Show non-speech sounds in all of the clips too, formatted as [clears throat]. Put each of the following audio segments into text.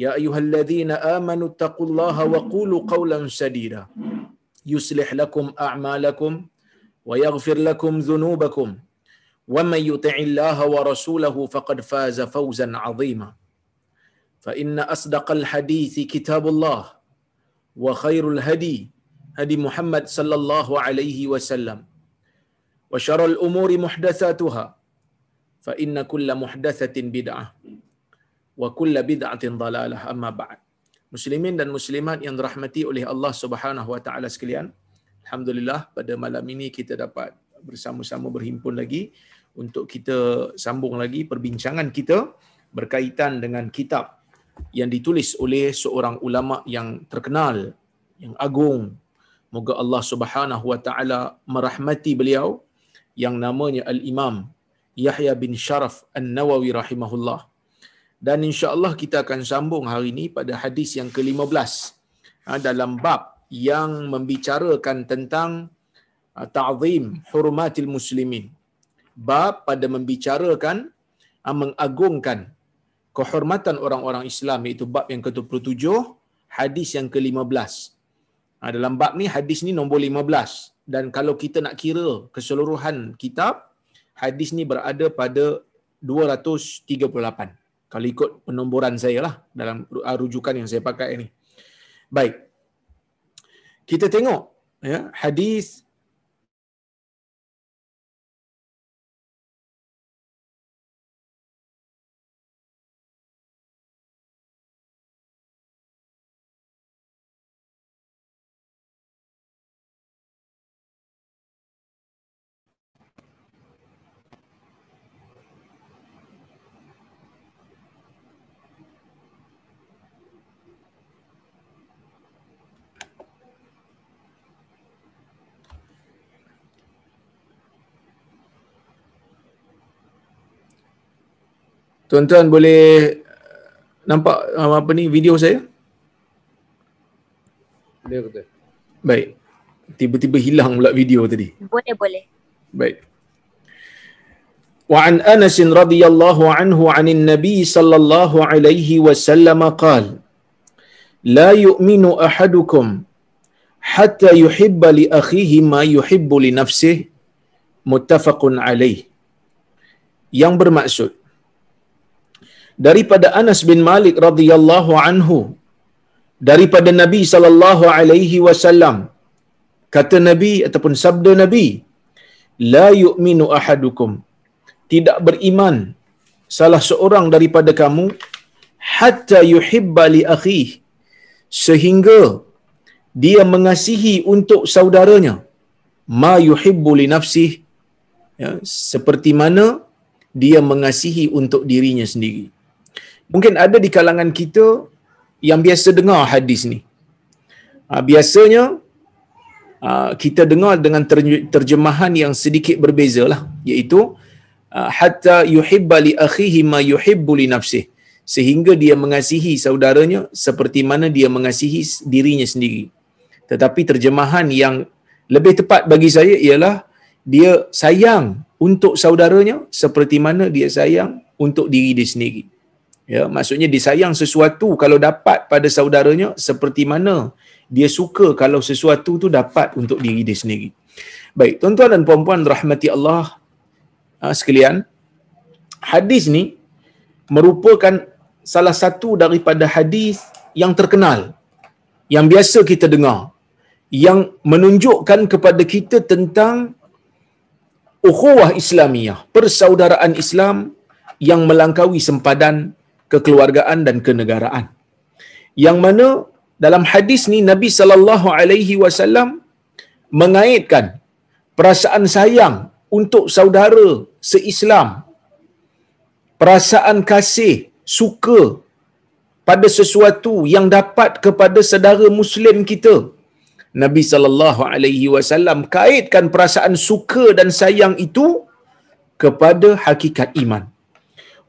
يا أيها الذين آمنوا اتقوا الله وقولوا قولا سديدا. يصلح لكم أعمالكم ويغفر لكم ذنوبكم. ومن يطع الله ورسوله فقد فاز فوزا عظيما. فإن أصدق الحديث كتاب الله وخير الهدي هدي محمد صلى الله عليه وسلم. وشر الأمور محدثاتها فإن كل محدثة بدعة. wa kullu bid'atin dalalah amma ba'd. Muslimin dan muslimat yang dirahmati oleh Allah Subhanahu wa taala sekalian alhamdulillah pada malam ini kita dapat bersama-sama berhimpun lagi untuk kita sambung lagi perbincangan kita berkaitan dengan kitab yang ditulis oleh seorang ulama yang terkenal yang agung. Moga Allah Subhanahu wa taala merahmati beliau yang namanya al-imam Yahya bin Sharaf An-Nawawi rahimahullah. Dan insya-Allah kita akan sambung hari ini pada hadis yang ke-15 dalam bab yang membicarakan tentang ta'zim hurumatil muslimin. Bab pada membicarakan mengagungkan kehormatan orang-orang Islam iaitu bab yang ke-27 hadis yang ke-15. Dalam bab ni hadis ni nombor 15 dan kalau kita nak kira keseluruhan kitab hadis ni berada pada 238 kalau ikut penomboran saya lah dalam rujukan yang saya pakai ini. Baik. Kita tengok ya hadis Tuan-tuan boleh nampak apa ni video saya? Dia kata. Baik. Tiba-tiba hilang pula video tadi. Boleh, boleh. Baik. وعن أنس رضي الله عنه عن النبي صلى الله عليه وسلم قال لا يؤمن أحدكم حتى يحب لأخيه ما يحب لنفسه متفق عليه yang bermaksud daripada Anas bin Malik radhiyallahu anhu daripada Nabi sallallahu alaihi wasallam kata Nabi ataupun sabda Nabi la yu'minu ahadukum. Tidak beriman salah seorang daripada kamu hatta yuhibba li akhi sehingga dia mengasihi untuk saudaranya ma yuhibbu li nafsih. Ya, seperti mana dia mengasihi untuk dirinya sendiri mungkin ada di kalangan kita yang biasa dengar hadis ni. Ha, biasanya ha, kita dengar dengan terjemahan yang sedikit berbeza lah. Iaitu, ha, hatta yuhibba li akhihi ma yuhibbu li nafsih. Sehingga dia mengasihi saudaranya seperti mana dia mengasihi dirinya sendiri. Tetapi terjemahan yang lebih tepat bagi saya ialah dia sayang untuk saudaranya seperti mana dia sayang untuk diri dia sendiri. Ya, maksudnya disayang sesuatu kalau dapat pada saudaranya seperti mana dia suka kalau sesuatu tu dapat untuk diri dia sendiri. Baik, tuan-tuan dan puan-puan rahmati Allah uh, sekalian. Hadis ni merupakan salah satu daripada hadis yang terkenal yang biasa kita dengar yang menunjukkan kepada kita tentang ukhuwah Islamiyah, persaudaraan Islam yang melangkaui sempadan kekeluargaan dan kenegaraan. Yang mana dalam hadis ni Nabi sallallahu alaihi wasallam mengaitkan perasaan sayang untuk saudara seislam perasaan kasih suka pada sesuatu yang dapat kepada saudara muslim kita Nabi sallallahu alaihi wasallam kaitkan perasaan suka dan sayang itu kepada hakikat iman.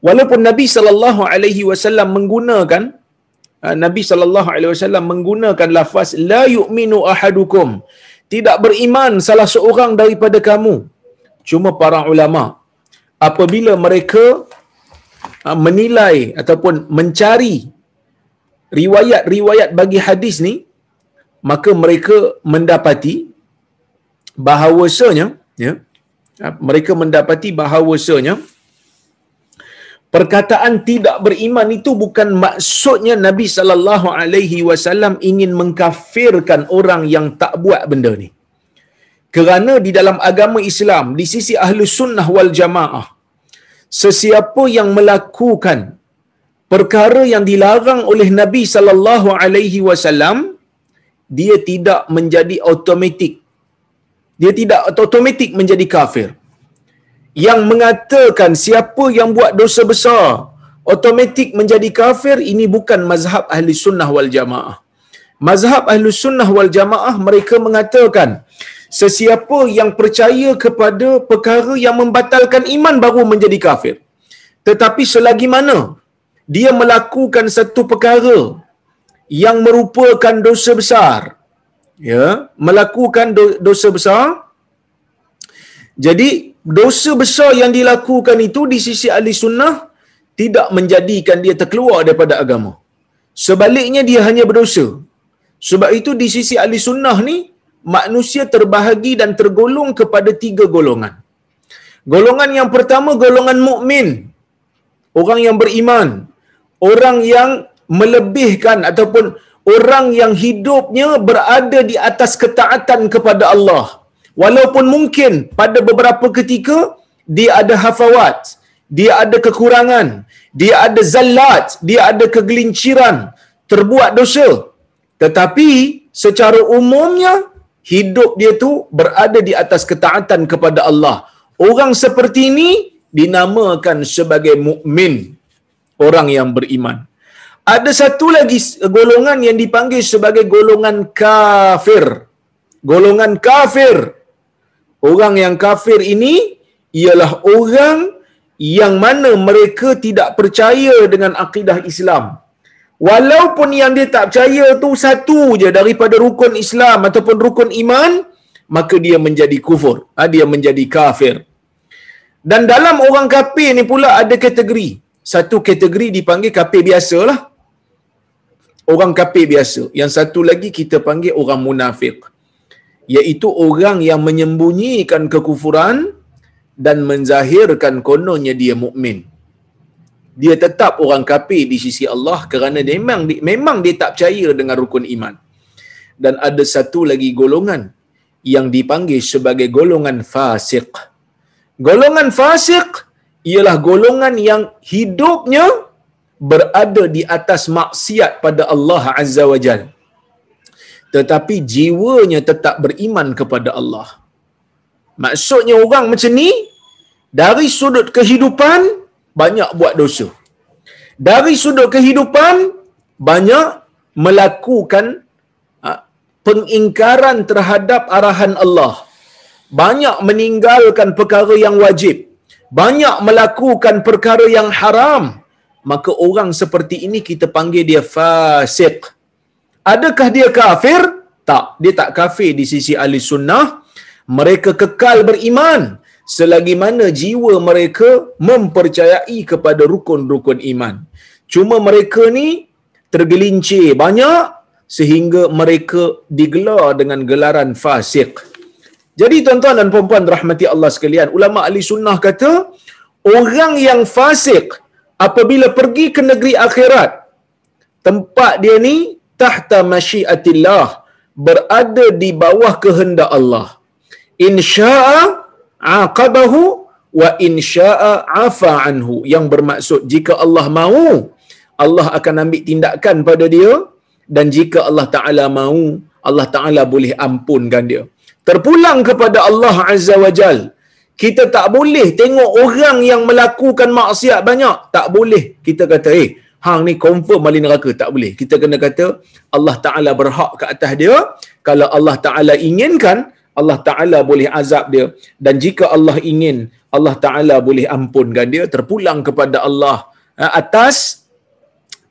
Walaupun Nabi sallallahu alaihi wasallam menggunakan ah, Nabi sallallahu alaihi wasallam menggunakan lafaz la yu'minu ahadukum tidak beriman salah seorang daripada kamu. Cuma para ulama apabila mereka ah, menilai ataupun mencari riwayat-riwayat bagi hadis ni maka mereka mendapati bahawasanya ya mereka mendapati bahawasanya perkataan tidak beriman itu bukan maksudnya Nabi sallallahu alaihi wasallam ingin mengkafirkan orang yang tak buat benda ni. Kerana di dalam agama Islam di sisi ahlu sunnah wal jamaah sesiapa yang melakukan perkara yang dilarang oleh Nabi sallallahu alaihi wasallam dia tidak menjadi automatik dia tidak automatik menjadi kafir yang mengatakan siapa yang buat dosa besar automatik menjadi kafir ini bukan mazhab ahli sunnah wal jamaah. Mazhab ahli sunnah wal jamaah mereka mengatakan sesiapa yang percaya kepada perkara yang membatalkan iman baru menjadi kafir. Tetapi selagi mana dia melakukan satu perkara yang merupakan dosa besar ya melakukan dosa besar jadi dosa besar yang dilakukan itu di sisi ahli sunnah tidak menjadikan dia terkeluar daripada agama. Sebaliknya dia hanya berdosa. Sebab itu di sisi ahli sunnah ni manusia terbahagi dan tergolong kepada tiga golongan. Golongan yang pertama golongan mukmin. Orang yang beriman. Orang yang melebihkan ataupun orang yang hidupnya berada di atas ketaatan kepada Allah. Walaupun mungkin pada beberapa ketika dia ada hafawat, dia ada kekurangan, dia ada zallat, dia ada kegelinciran, terbuat dosa. Tetapi secara umumnya hidup dia tu berada di atas ketaatan kepada Allah. Orang seperti ini dinamakan sebagai mukmin, orang yang beriman. Ada satu lagi golongan yang dipanggil sebagai golongan kafir. Golongan kafir. Orang yang kafir ini ialah orang yang mana mereka tidak percaya dengan akidah Islam. Walaupun yang dia tak percaya tu satu je daripada rukun Islam ataupun rukun iman, maka dia menjadi kufur. Ha, dia menjadi kafir. Dan dalam orang kafir ni pula ada kategori. Satu kategori dipanggil kafir biasalah orang kafir biasa. Yang satu lagi kita panggil orang munafik. Iaitu orang yang menyembunyikan kekufuran dan menzahirkan kononnya dia mukmin. Dia tetap orang kafir di sisi Allah kerana dia memang memang dia tak percaya dengan rukun iman. Dan ada satu lagi golongan yang dipanggil sebagai golongan fasik. Golongan fasik ialah golongan yang hidupnya berada di atas maksiat pada Allah Azza wa Jal. Tetapi jiwanya tetap beriman kepada Allah. Maksudnya orang macam ni, dari sudut kehidupan, banyak buat dosa. Dari sudut kehidupan, banyak melakukan ha, pengingkaran terhadap arahan Allah. Banyak meninggalkan perkara yang wajib. Banyak melakukan perkara yang haram maka orang seperti ini kita panggil dia fasik. Adakah dia kafir? Tak, dia tak kafir di sisi ahli sunnah. Mereka kekal beriman selagi mana jiwa mereka mempercayai kepada rukun-rukun iman. Cuma mereka ni tergelincir banyak sehingga mereka digelar dengan gelaran fasik. Jadi tuan-tuan dan puan-puan rahmati Allah sekalian, ulama ahli sunnah kata orang yang fasik apabila pergi ke negeri akhirat tempat dia ni tahta masyiatillah berada di bawah kehendak Allah. Insya'a aqabahu wa insya'a afa anhu. Yang bermaksud jika Allah mahu Allah akan ambil tindakan pada dia dan jika Allah Taala mahu Allah Taala boleh ampunkan dia. Terpulang kepada Allah Azza wa Jal kita tak boleh tengok orang yang melakukan maksiat banyak. Tak boleh. Kita kata eh hang ni confirm balik neraka. Tak boleh. Kita kena kata Allah Taala berhak ke atas dia. Kalau Allah Taala inginkan Allah Taala boleh azab dia. Dan jika Allah ingin Allah Taala boleh ampunkan dia. Terpulang kepada Allah ha, atas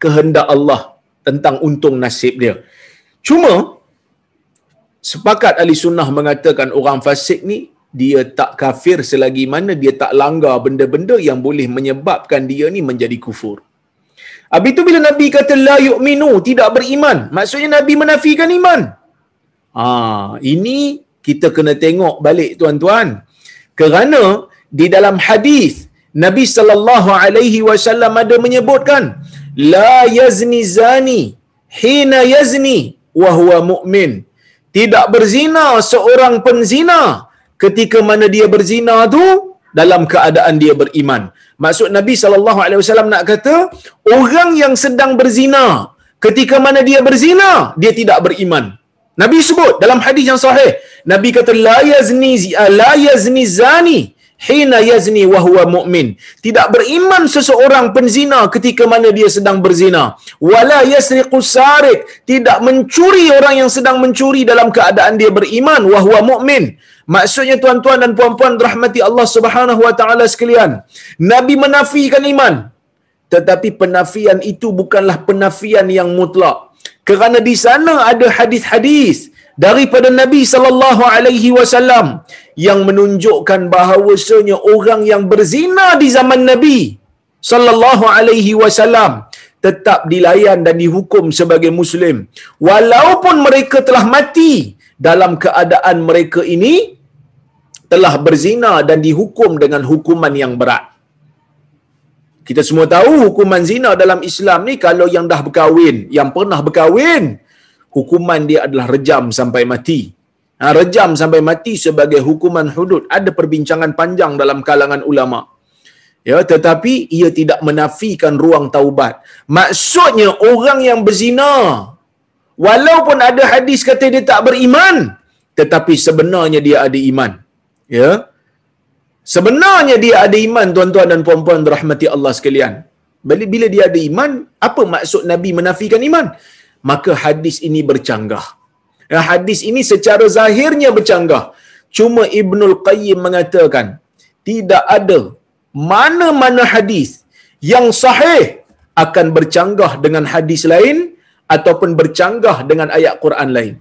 kehendak Allah tentang untung nasib dia. Cuma sepakat ahli sunnah mengatakan orang fasik ni dia tak kafir selagi mana dia tak langgar benda-benda yang boleh menyebabkan dia ni menjadi kufur. Habis tu bila Nabi kata la yu'minu, tidak beriman. Maksudnya Nabi menafikan iman. Ha, ini kita kena tengok balik tuan-tuan. Kerana di dalam hadis Nabi sallallahu alaihi wasallam ada menyebutkan la yazni zani hina yazni wa huwa mu'min. Tidak berzina seorang penzina ketika mana dia berzina tu dalam keadaan dia beriman. Maksud Nabi sallallahu alaihi wasallam nak kata orang yang sedang berzina ketika mana dia berzina dia tidak beriman. Nabi sebut dalam hadis yang sahih, Nabi kata la yazni la yazni zani hina yazni wa huwa mu'min. Tidak beriman seseorang penzina ketika mana dia sedang berzina. Wala yasriqu sariq, tidak mencuri orang yang sedang mencuri dalam keadaan dia beriman wa huwa mu'min. Maksudnya tuan-tuan dan puan-puan rahmati Allah Subhanahu wa taala sekalian, Nabi menafikan iman. Tetapi penafian itu bukanlah penafian yang mutlak. Kerana di sana ada hadis-hadis daripada Nabi sallallahu alaihi wasallam yang menunjukkan bahawasanya orang yang berzina di zaman Nabi sallallahu alaihi wasallam tetap dilayan dan dihukum sebagai muslim walaupun mereka telah mati dalam keadaan mereka ini telah berzina dan dihukum dengan hukuman yang berat. Kita semua tahu hukuman zina dalam Islam ni kalau yang dah berkahwin, yang pernah berkahwin, hukuman dia adalah rejam sampai mati. Ha, rejam sampai mati sebagai hukuman hudud. Ada perbincangan panjang dalam kalangan ulama. Ya, tetapi ia tidak menafikan ruang taubat. Maksudnya orang yang berzina walaupun ada hadis kata dia tak beriman tetapi sebenarnya dia ada iman. Ya. Sebenarnya dia ada iman tuan-tuan dan puan-puan rahmati Allah sekalian. Bila bila dia ada iman, apa maksud Nabi menafikan iman? Maka hadis ini bercanggah. Ya, hadis ini secara zahirnya bercanggah. Cuma Ibnul Qayyim mengatakan, tidak ada mana-mana hadis yang sahih akan bercanggah dengan hadis lain ataupun bercanggah dengan ayat Quran lain.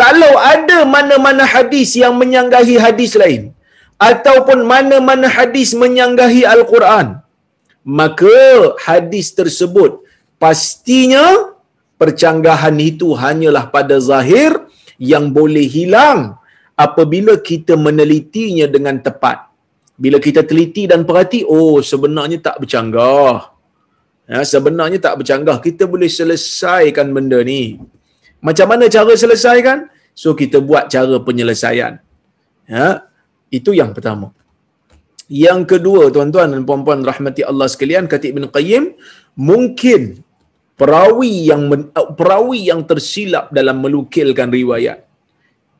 Kalau ada mana-mana hadis yang menyanggahi hadis lain ataupun mana-mana hadis menyanggahi Al-Quran, maka hadis tersebut pastinya percanggahan itu hanyalah pada zahir yang boleh hilang apabila kita menelitinya dengan tepat. Bila kita teliti dan perhati, oh sebenarnya tak bercanggah. Ya, sebenarnya tak bercanggah. Kita boleh selesaikan benda ni. Macam mana cara selesaikan? So kita buat cara penyelesaian. Ya, itu yang pertama. Yang kedua, tuan-tuan dan puan-puan rahmati Allah sekalian, kata Ibn Qayyim, mungkin perawi yang perawi yang tersilap dalam melukilkan riwayat.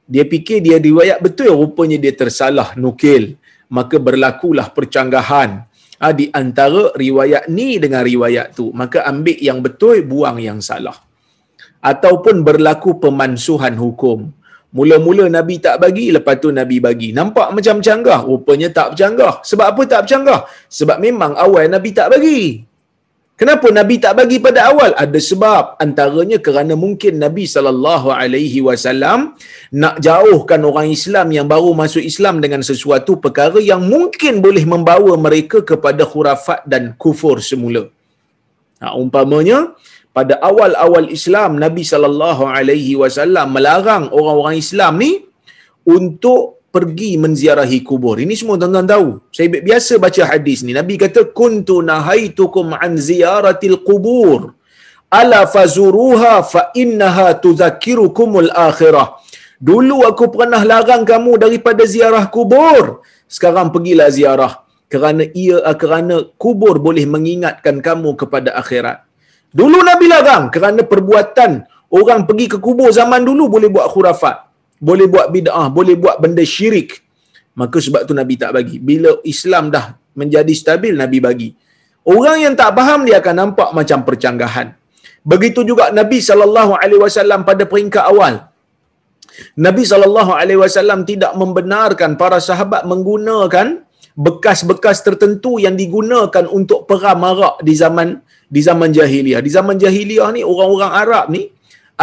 Dia fikir dia riwayat betul, rupanya dia tersalah nukil. Maka berlakulah percanggahan ha, di antara riwayat ni dengan riwayat tu. Maka ambil yang betul, buang yang salah ataupun berlaku pemansuhan hukum. Mula-mula Nabi tak bagi, lepas tu Nabi bagi. Nampak macam canggah? Rupanya tak bercanggah. Sebab apa tak bercanggah? Sebab memang awal Nabi tak bagi. Kenapa Nabi tak bagi pada awal? Ada sebab. Antaranya kerana mungkin Nabi saw nak jauhkan orang Islam yang baru masuk Islam dengan sesuatu perkara yang mungkin boleh membawa mereka kepada khurafat dan kufur semula. Ha, umpamanya, pada awal-awal Islam Nabi sallallahu alaihi wasallam melarang orang-orang Islam ni untuk pergi menziarahi kubur. Ini semua tuan-tuan tahu. Saya biasa baca hadis ni. Nabi kata kuntu nahaitukum an ziyaratil kubur. ala fazuruha fa innaha tudzakirukumul akhirah dulu aku pernah larang kamu daripada ziarah kubur sekarang pergilah ziarah kerana ia kerana kubur boleh mengingatkan kamu kepada akhirat dulu nabi larang kerana perbuatan orang pergi ke kubur zaman dulu boleh buat khurafat boleh buat bid'ah boleh buat benda syirik. Maka sebab tu nabi tak bagi. Bila Islam dah menjadi stabil nabi bagi. Orang yang tak faham dia akan nampak macam percanggahan. Begitu juga nabi sallallahu alaihi wasallam pada peringkat awal. Nabi sallallahu alaihi wasallam tidak membenarkan para sahabat menggunakan bekas-bekas tertentu yang digunakan untuk peram arak di zaman di zaman jahiliah. Di zaman jahiliah ni orang-orang Arab ni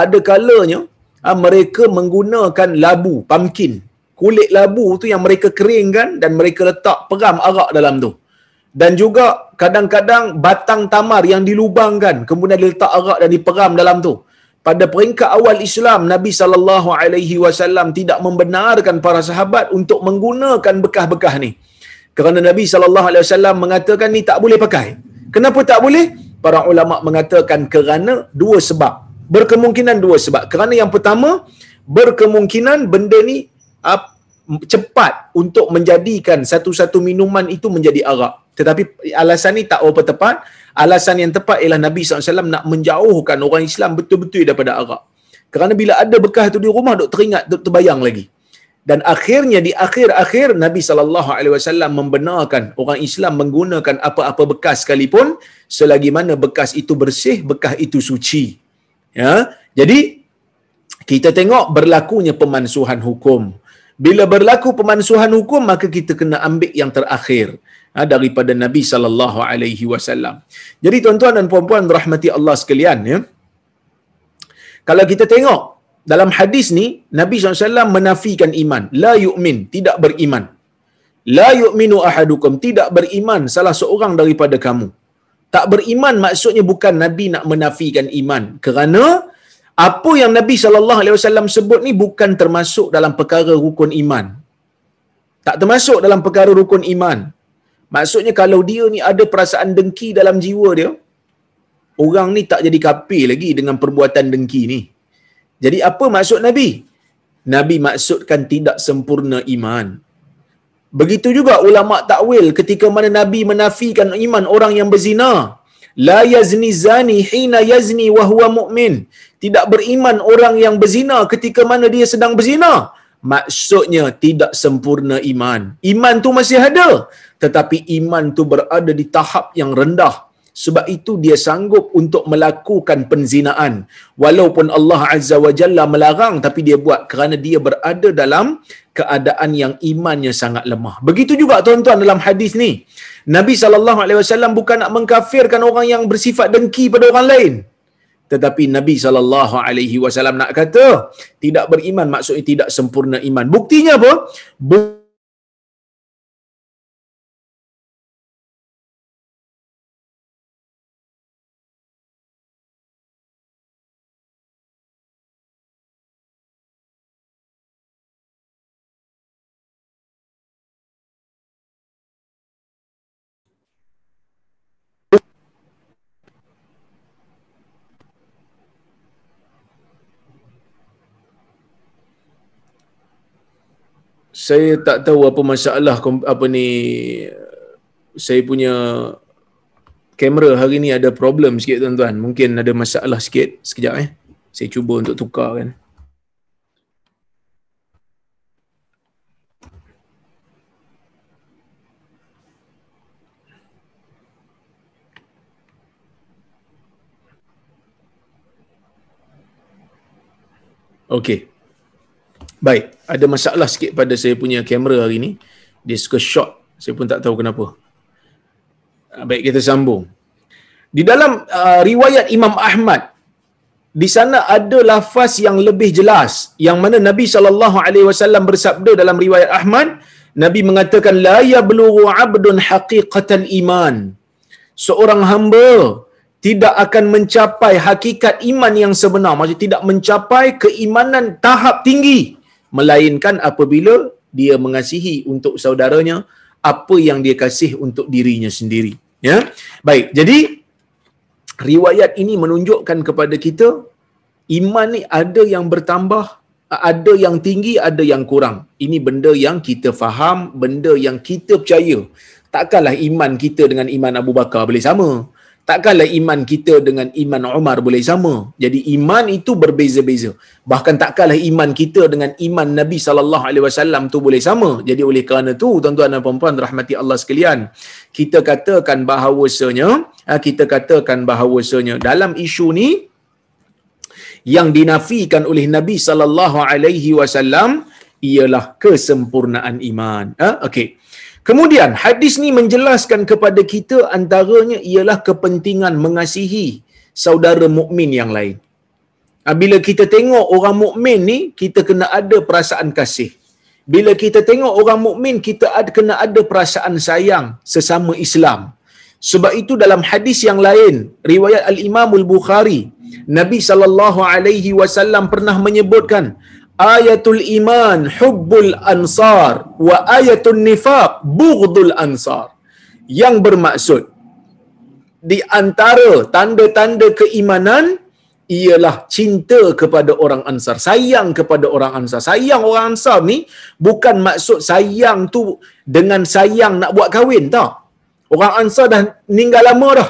ada kalanya ha, mereka menggunakan labu, pumpkin. Kulit labu tu yang mereka keringkan dan mereka letak peram arak dalam tu. Dan juga kadang-kadang batang tamar yang dilubangkan kemudian diletak arak dan diperam dalam tu pada peringkat awal Islam Nabi sallallahu alaihi wasallam tidak membenarkan para sahabat untuk menggunakan bekas-bekas ni. Kerana Nabi sallallahu alaihi wasallam mengatakan ni tak boleh pakai. Kenapa tak boleh? Para ulama mengatakan kerana dua sebab. Berkemungkinan dua sebab. Kerana yang pertama berkemungkinan benda ni uh, cepat untuk menjadikan satu-satu minuman itu menjadi arak. Tetapi alasan ni tak apa tepat alasan yang tepat ialah Nabi SAW nak menjauhkan orang Islam betul-betul daripada Arab. Kerana bila ada bekas itu di rumah, duk teringat, duk terbayang lagi. Dan akhirnya di akhir-akhir Nabi SAW membenarkan orang Islam menggunakan apa-apa bekas sekalipun selagi mana bekas itu bersih, bekas itu suci. Ya, Jadi kita tengok berlakunya pemansuhan hukum. Bila berlaku pemansuhan hukum maka kita kena ambil yang terakhir ha, daripada Nabi sallallahu alaihi wasallam. Jadi tuan-tuan dan puan-puan rahmati Allah sekalian ya. Kalau kita tengok dalam hadis ni Nabi SAW menafikan iman. La yu'min, tidak beriman. La yu'minu ahadukum, tidak beriman salah seorang daripada kamu. Tak beriman maksudnya bukan Nabi nak menafikan iman. Kerana apa yang Nabi SAW sebut ni bukan termasuk dalam perkara rukun iman. Tak termasuk dalam perkara rukun iman. Maksudnya kalau dia ni ada perasaan dengki dalam jiwa dia, orang ni tak jadi kafir lagi dengan perbuatan dengki ni. Jadi apa maksud Nabi? Nabi maksudkan tidak sempurna iman. Begitu juga ulama takwil ketika mana Nabi menafikan iman orang yang berzina. La yazni zani hina yazni wa huwa mu'min. Tidak beriman orang yang berzina ketika mana dia sedang berzina. Maksudnya tidak sempurna iman. Iman tu masih ada, tetapi iman tu berada di tahap yang rendah sebab itu dia sanggup untuk melakukan penzinaan. Walaupun Allah Azza wa Jalla melarang tapi dia buat kerana dia berada dalam keadaan yang imannya sangat lemah. Begitu juga tuan-tuan dalam hadis ni. Nabi wasallam bukan nak mengkafirkan orang yang bersifat dengki pada orang lain. Tetapi Nabi sallallahu alaihi wasallam nak kata tidak beriman maksudnya tidak sempurna iman. Buktinya apa saya tak tahu apa masalah apa ni saya punya kamera hari ni ada problem sikit tuan-tuan. Mungkin ada masalah sikit. Sekejap eh. Saya cuba untuk tukar kan. Okey. Baik, ada masalah sikit pada saya punya kamera hari ni. Dia suka short. Saya pun tak tahu kenapa. Ah, baik, kita sambung. Di dalam uh, riwayat Imam Ahmad, di sana ada lafaz yang lebih jelas yang mana Nabi sallallahu alaihi wasallam bersabda dalam riwayat Ahmad, Nabi mengatakan la yablughu 'abdun haqiqatal iman. Seorang hamba tidak akan mencapai hakikat iman yang sebenar, maksudnya tidak mencapai keimanan tahap tinggi melainkan apabila dia mengasihi untuk saudaranya apa yang dia kasih untuk dirinya sendiri. Ya? Baik jadi riwayat ini menunjukkan kepada kita iman ni ada yang bertambah ada yang tinggi ada yang kurang. Ini benda yang kita faham benda yang kita percaya. Takkanlah iman kita dengan iman Abu Bakar boleh sama takkanlah iman kita dengan iman Umar boleh sama jadi iman itu berbeza-beza bahkan takkanlah iman kita dengan iman Nabi sallallahu alaihi wasallam tu boleh sama jadi oleh kerana tu tuan-tuan dan puan-puan rahmati Allah sekalian kita katakan bahawasanya ha, kita katakan bahawasanya dalam isu ni yang dinafikan oleh Nabi sallallahu alaihi wasallam ialah kesempurnaan iman. Ha? Okey. Kemudian hadis ni menjelaskan kepada kita antaranya ialah kepentingan mengasihi saudara mukmin yang lain. Ha, bila kita tengok orang mukmin ni kita kena ada perasaan kasih. Bila kita tengok orang mukmin kita ada kena ada perasaan sayang sesama Islam. Sebab itu dalam hadis yang lain riwayat Al-Imam Al-Bukhari Nabi sallallahu alaihi wasallam pernah menyebutkan ayatul iman hubbul ansar wa ayatul nifaq bughdul ansar. Yang bermaksud di antara tanda-tanda keimanan ialah cinta kepada orang ansar sayang kepada orang ansar. Sayang orang ansar ni bukan maksud sayang tu dengan sayang nak buat kahwin tak. Orang ansar dah meninggal lama dah.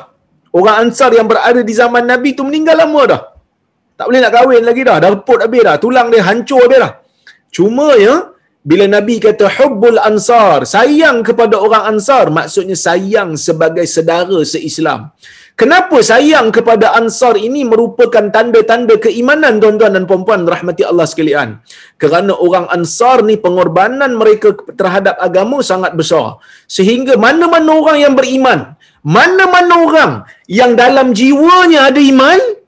Orang ansar yang berada di zaman nabi tu meninggal lama dah tak boleh nak kahwin lagi dah. Dah reput habis dah. Tulang dia hancur habis dah. Cuma ya, bila Nabi kata hubbul ansar, sayang kepada orang ansar, maksudnya sayang sebagai sedara seislam. Kenapa sayang kepada ansar ini merupakan tanda-tanda keimanan tuan-tuan dan puan-puan rahmati Allah sekalian? Kerana orang ansar ni pengorbanan mereka terhadap agama sangat besar. Sehingga mana-mana orang yang beriman, mana-mana orang yang dalam jiwanya ada iman,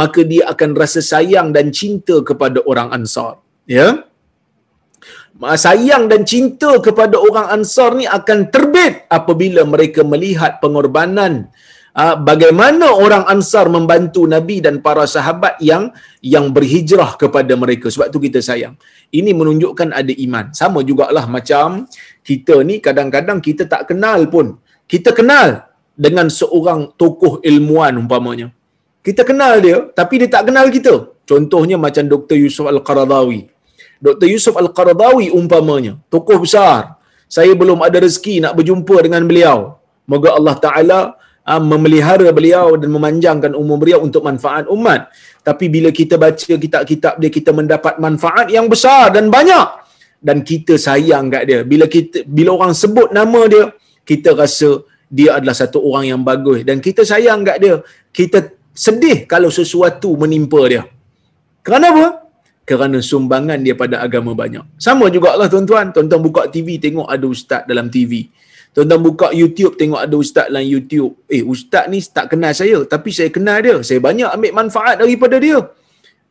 maka dia akan rasa sayang dan cinta kepada orang Ansar. Ya. Sayang dan cinta kepada orang Ansar ni akan terbit apabila mereka melihat pengorbanan bagaimana orang Ansar membantu Nabi dan para sahabat yang yang berhijrah kepada mereka. Sebab tu kita sayang. Ini menunjukkan ada iman. Sama jugalah macam kita ni kadang-kadang kita tak kenal pun. Kita kenal dengan seorang tokoh ilmuan umpamanya kita kenal dia tapi dia tak kenal kita. Contohnya macam Dr Yusuf Al-Qaradawi. Dr Yusuf Al-Qaradawi umpamanya tokoh besar. Saya belum ada rezeki nak berjumpa dengan beliau. Moga Allah taala uh, memelihara beliau dan memanjangkan umur beliau untuk manfaat umat. Tapi bila kita baca kitab-kitab dia kita mendapat manfaat yang besar dan banyak. Dan kita sayang kat dia. Bila kita bila orang sebut nama dia kita rasa dia adalah satu orang yang bagus. Dan kita sayang kat dia. Kita sedih kalau sesuatu menimpa dia. Kenapa? Kerana sumbangan dia pada agama banyak. Sama juga lah tuan-tuan. Tuan-tuan buka TV tengok ada ustaz dalam TV. Tuan-tuan buka YouTube tengok ada ustaz dalam YouTube. Eh ustaz ni tak kenal saya tapi saya kenal dia. Saya banyak ambil manfaat daripada dia.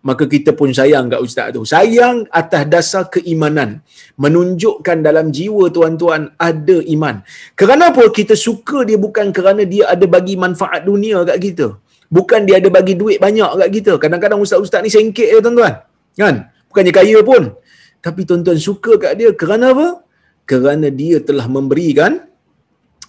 Maka kita pun sayang kat ustaz tu. Sayang atas dasar keimanan. Menunjukkan dalam jiwa tuan-tuan ada iman. Kerana apa kita suka dia bukan kerana dia ada bagi manfaat dunia kat kita bukan dia ada bagi duit banyak kat kita. Kadang-kadang ustaz-ustaz ni sengkit ya tuan-tuan. Kan? Bukannya kaya pun. Tapi tuan-tuan suka kat dia kerana apa? Kerana dia telah memberikan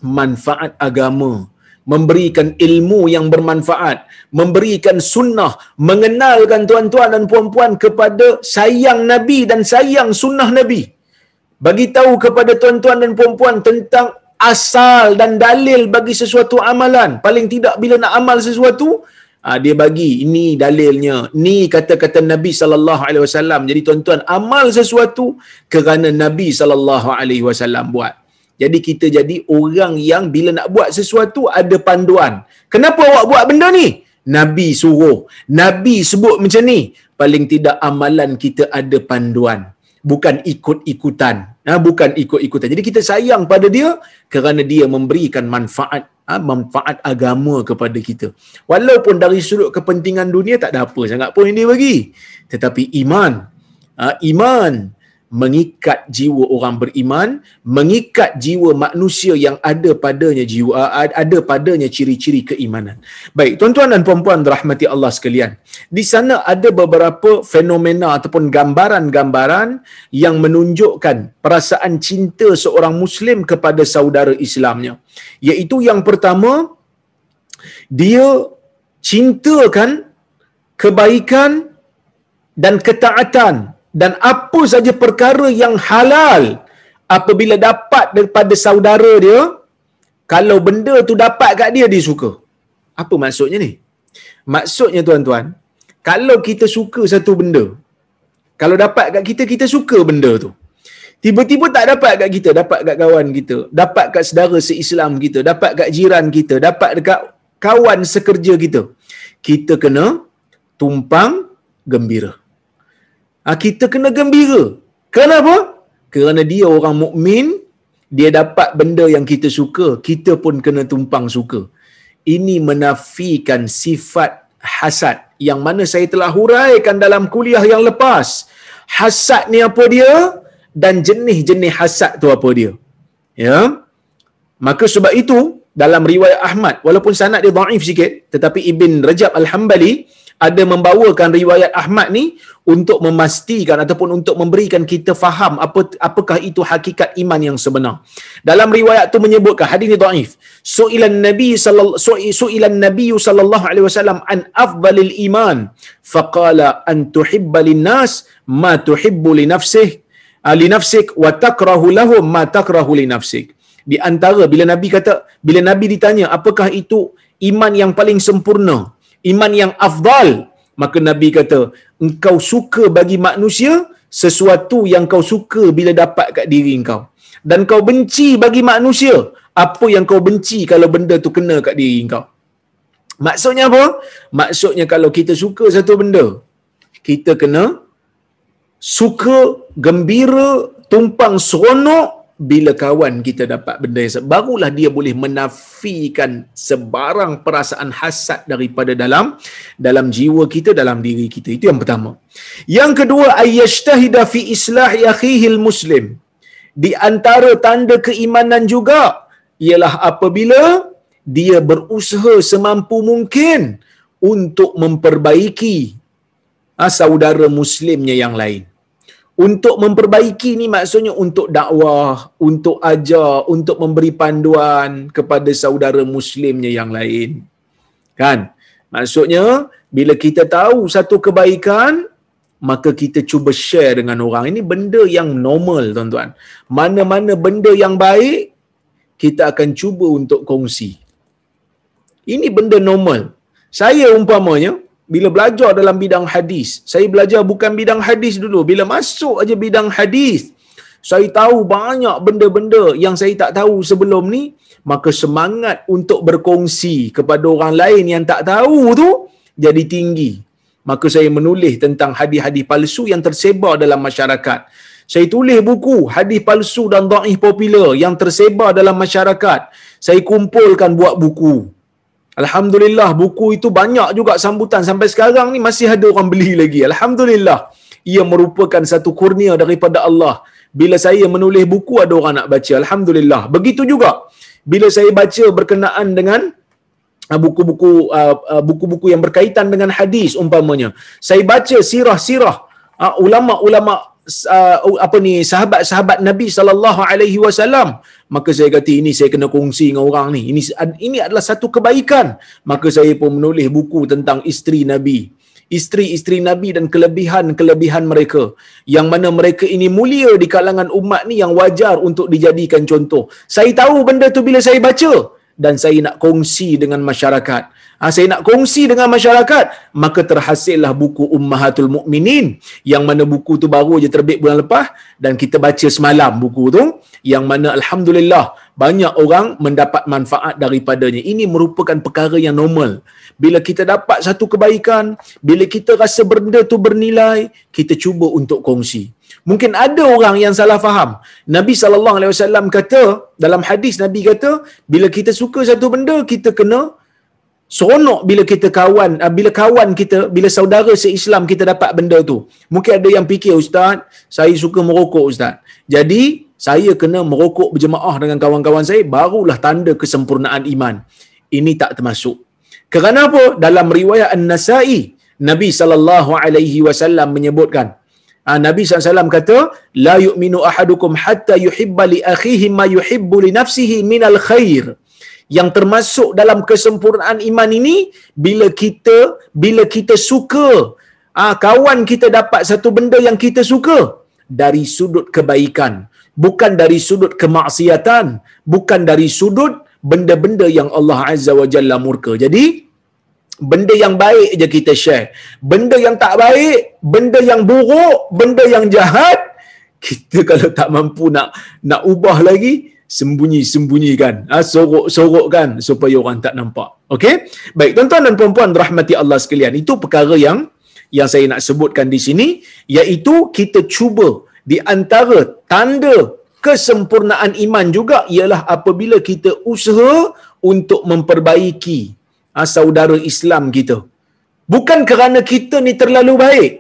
manfaat agama. Memberikan ilmu yang bermanfaat. Memberikan sunnah. Mengenalkan tuan-tuan dan puan-puan kepada sayang Nabi dan sayang sunnah Nabi. Bagi tahu kepada tuan-tuan dan puan-puan tentang asal dan dalil bagi sesuatu amalan. Paling tidak bila nak amal sesuatu, ah, dia bagi ini dalilnya. Ni kata-kata Nabi sallallahu alaihi wasallam. Jadi tuan-tuan, amal sesuatu kerana Nabi sallallahu alaihi wasallam buat. Jadi kita jadi orang yang bila nak buat sesuatu ada panduan. Kenapa awak buat benda ni? Nabi suruh. Nabi sebut macam ni. Paling tidak amalan kita ada panduan bukan ikut-ikutan. Ha, bukan ikut-ikutan. Jadi kita sayang pada dia kerana dia memberikan manfaat ha, manfaat agama kepada kita. Walaupun dari sudut kepentingan dunia tak ada apa sangat pun yang dia bagi. Tetapi iman. Ha, iman mengikat jiwa orang beriman, mengikat jiwa manusia yang ada padanya jiwa ada padanya ciri-ciri keimanan. Baik, tuan-tuan dan puan-puan rahmati Allah sekalian. Di sana ada beberapa fenomena ataupun gambaran-gambaran yang menunjukkan perasaan cinta seorang muslim kepada saudara Islamnya. Iaitu yang pertama dia cintakan kebaikan dan ketaatan dan apa saja perkara yang halal apabila dapat daripada saudara dia kalau benda tu dapat kat dia dia suka. Apa maksudnya ni? Maksudnya tuan-tuan kalau kita suka satu benda kalau dapat kat kita kita suka benda tu. Tiba-tiba tak dapat kat kita dapat kat kawan kita dapat kat saudara seislam kita dapat kat jiran kita dapat dekat kawan sekerja kita kita kena tumpang gembira ha, kita kena gembira. Kenapa? Kerana dia orang mukmin dia dapat benda yang kita suka kita pun kena tumpang suka. Ini menafikan sifat hasad yang mana saya telah huraikan dalam kuliah yang lepas. Hasad ni apa dia? Dan jenis-jenis hasad tu apa dia? Ya? Maka sebab itu dalam riwayat Ahmad walaupun sanad dia dhaif sikit tetapi Ibn Rajab Al-Hambali ada membawakan riwayat Ahmad ni untuk memastikan ataupun untuk memberikan kita faham apa apakah itu hakikat iman yang sebenar. Dalam riwayat tu menyebutkan hadis ni dhaif. Su'ilan Nabi sallallahu su'ilan Nabi sallallahu alaihi wasallam an afdalil iman faqala an tuhibba linnas ma tuhibbu li nafsik ah, li nafsik wa takrahu lahum ma takrahu li nafsik. Di antara bila Nabi kata bila Nabi ditanya apakah itu iman yang paling sempurna iman yang afdal. Maka nabi kata engkau suka bagi manusia sesuatu yang kau suka bila dapat kat diri engkau. Dan kau benci bagi manusia apa yang kau benci kalau benda tu kena kat diri engkau? Maksudnya apa? Maksudnya kalau kita suka satu benda kita kena suka gembira tumpang seronok bila kawan kita dapat benda yang barulah dia boleh menafikan sebarang perasaan hasad daripada dalam dalam jiwa kita dalam diri kita. Itu yang pertama. Yang kedua ayyashtahida fi islahi akhihi muslim di antara tanda keimanan juga ialah apabila dia berusaha semampu mungkin untuk memperbaiki ah, saudara muslimnya yang lain untuk memperbaiki ni maksudnya untuk dakwah, untuk ajar, untuk memberi panduan kepada saudara muslimnya yang lain. Kan? Maksudnya bila kita tahu satu kebaikan, maka kita cuba share dengan orang. Ini benda yang normal tuan-tuan. Mana-mana benda yang baik, kita akan cuba untuk kongsi. Ini benda normal. Saya umpamanya, bila belajar dalam bidang hadis, saya belajar bukan bidang hadis dulu. Bila masuk aja bidang hadis, saya tahu banyak benda-benda yang saya tak tahu sebelum ni, maka semangat untuk berkongsi kepada orang lain yang tak tahu tu jadi tinggi. Maka saya menulis tentang hadis-hadis palsu yang tersebar dalam masyarakat. Saya tulis buku hadis palsu dan dhaif popular yang tersebar dalam masyarakat. Saya kumpulkan buat buku. Alhamdulillah buku itu banyak juga sambutan sampai sekarang ni masih ada orang beli lagi. Alhamdulillah. Ia merupakan satu kurnia daripada Allah. Bila saya menulis buku ada orang nak baca. Alhamdulillah. Begitu juga bila saya baca berkenaan dengan uh, buku-buku uh, uh, buku-buku yang berkaitan dengan hadis umpamanya. Saya baca sirah-sirah ulama-ulama uh, apa ni sahabat-sahabat Nabi sallallahu alaihi wasallam. Maka saya kata ini saya kena kongsi dengan orang ni. Ini ini adalah satu kebaikan. Maka saya pun menulis buku tentang isteri Nabi. Isteri-isteri Nabi dan kelebihan-kelebihan mereka. Yang mana mereka ini mulia di kalangan umat ni yang wajar untuk dijadikan contoh. Saya tahu benda tu bila saya baca dan saya nak kongsi dengan masyarakat. Ha, saya nak kongsi dengan masyarakat maka terhasillah buku Ummahatul Mukminin yang mana buku tu baru je terbit bulan lepas dan kita baca semalam buku tu yang mana alhamdulillah banyak orang mendapat manfaat daripadanya ini merupakan perkara yang normal bila kita dapat satu kebaikan bila kita rasa benda tu bernilai kita cuba untuk kongsi Mungkin ada orang yang salah faham. Nabi sallallahu alaihi wasallam kata dalam hadis Nabi kata bila kita suka satu benda kita kena seronok bila kita kawan ah, bila kawan kita bila saudara se-Islam kita dapat benda tu. Mungkin ada yang fikir ustaz, saya suka merokok ustaz. Jadi saya kena merokok berjemaah dengan kawan-kawan saya barulah tanda kesempurnaan iman. Ini tak termasuk. Kerana apa? Dalam riwayat An-Nasa'i, Nabi sallallahu alaihi wasallam menyebutkan Ha, Nabi SAW kata, La yu'minu ahadukum hatta yuhibba li akhihi ma yuhibbu li nafsihi minal khair. yang termasuk dalam kesempurnaan iman ini bila kita bila kita suka ah kawan kita dapat satu benda yang kita suka dari sudut kebaikan bukan dari sudut kemaksiatan bukan dari sudut benda-benda yang Allah Azza wa Jalla murka. Jadi benda yang baik je kita share. Benda yang tak baik benda yang buruk benda yang jahat kita [laughs] kalau tak mampu nak nak ubah lagi sembunyi-sembunyikan. Ha, sorok-sorokkan supaya orang tak nampak. Okey? Baik tuan-tuan dan puan-puan rahmati Allah sekalian. Itu perkara yang yang saya nak sebutkan di sini iaitu kita cuba di antara tanda kesempurnaan iman juga ialah apabila kita usaha untuk memperbaiki ha, saudara Islam kita. Bukan kerana kita ni terlalu baik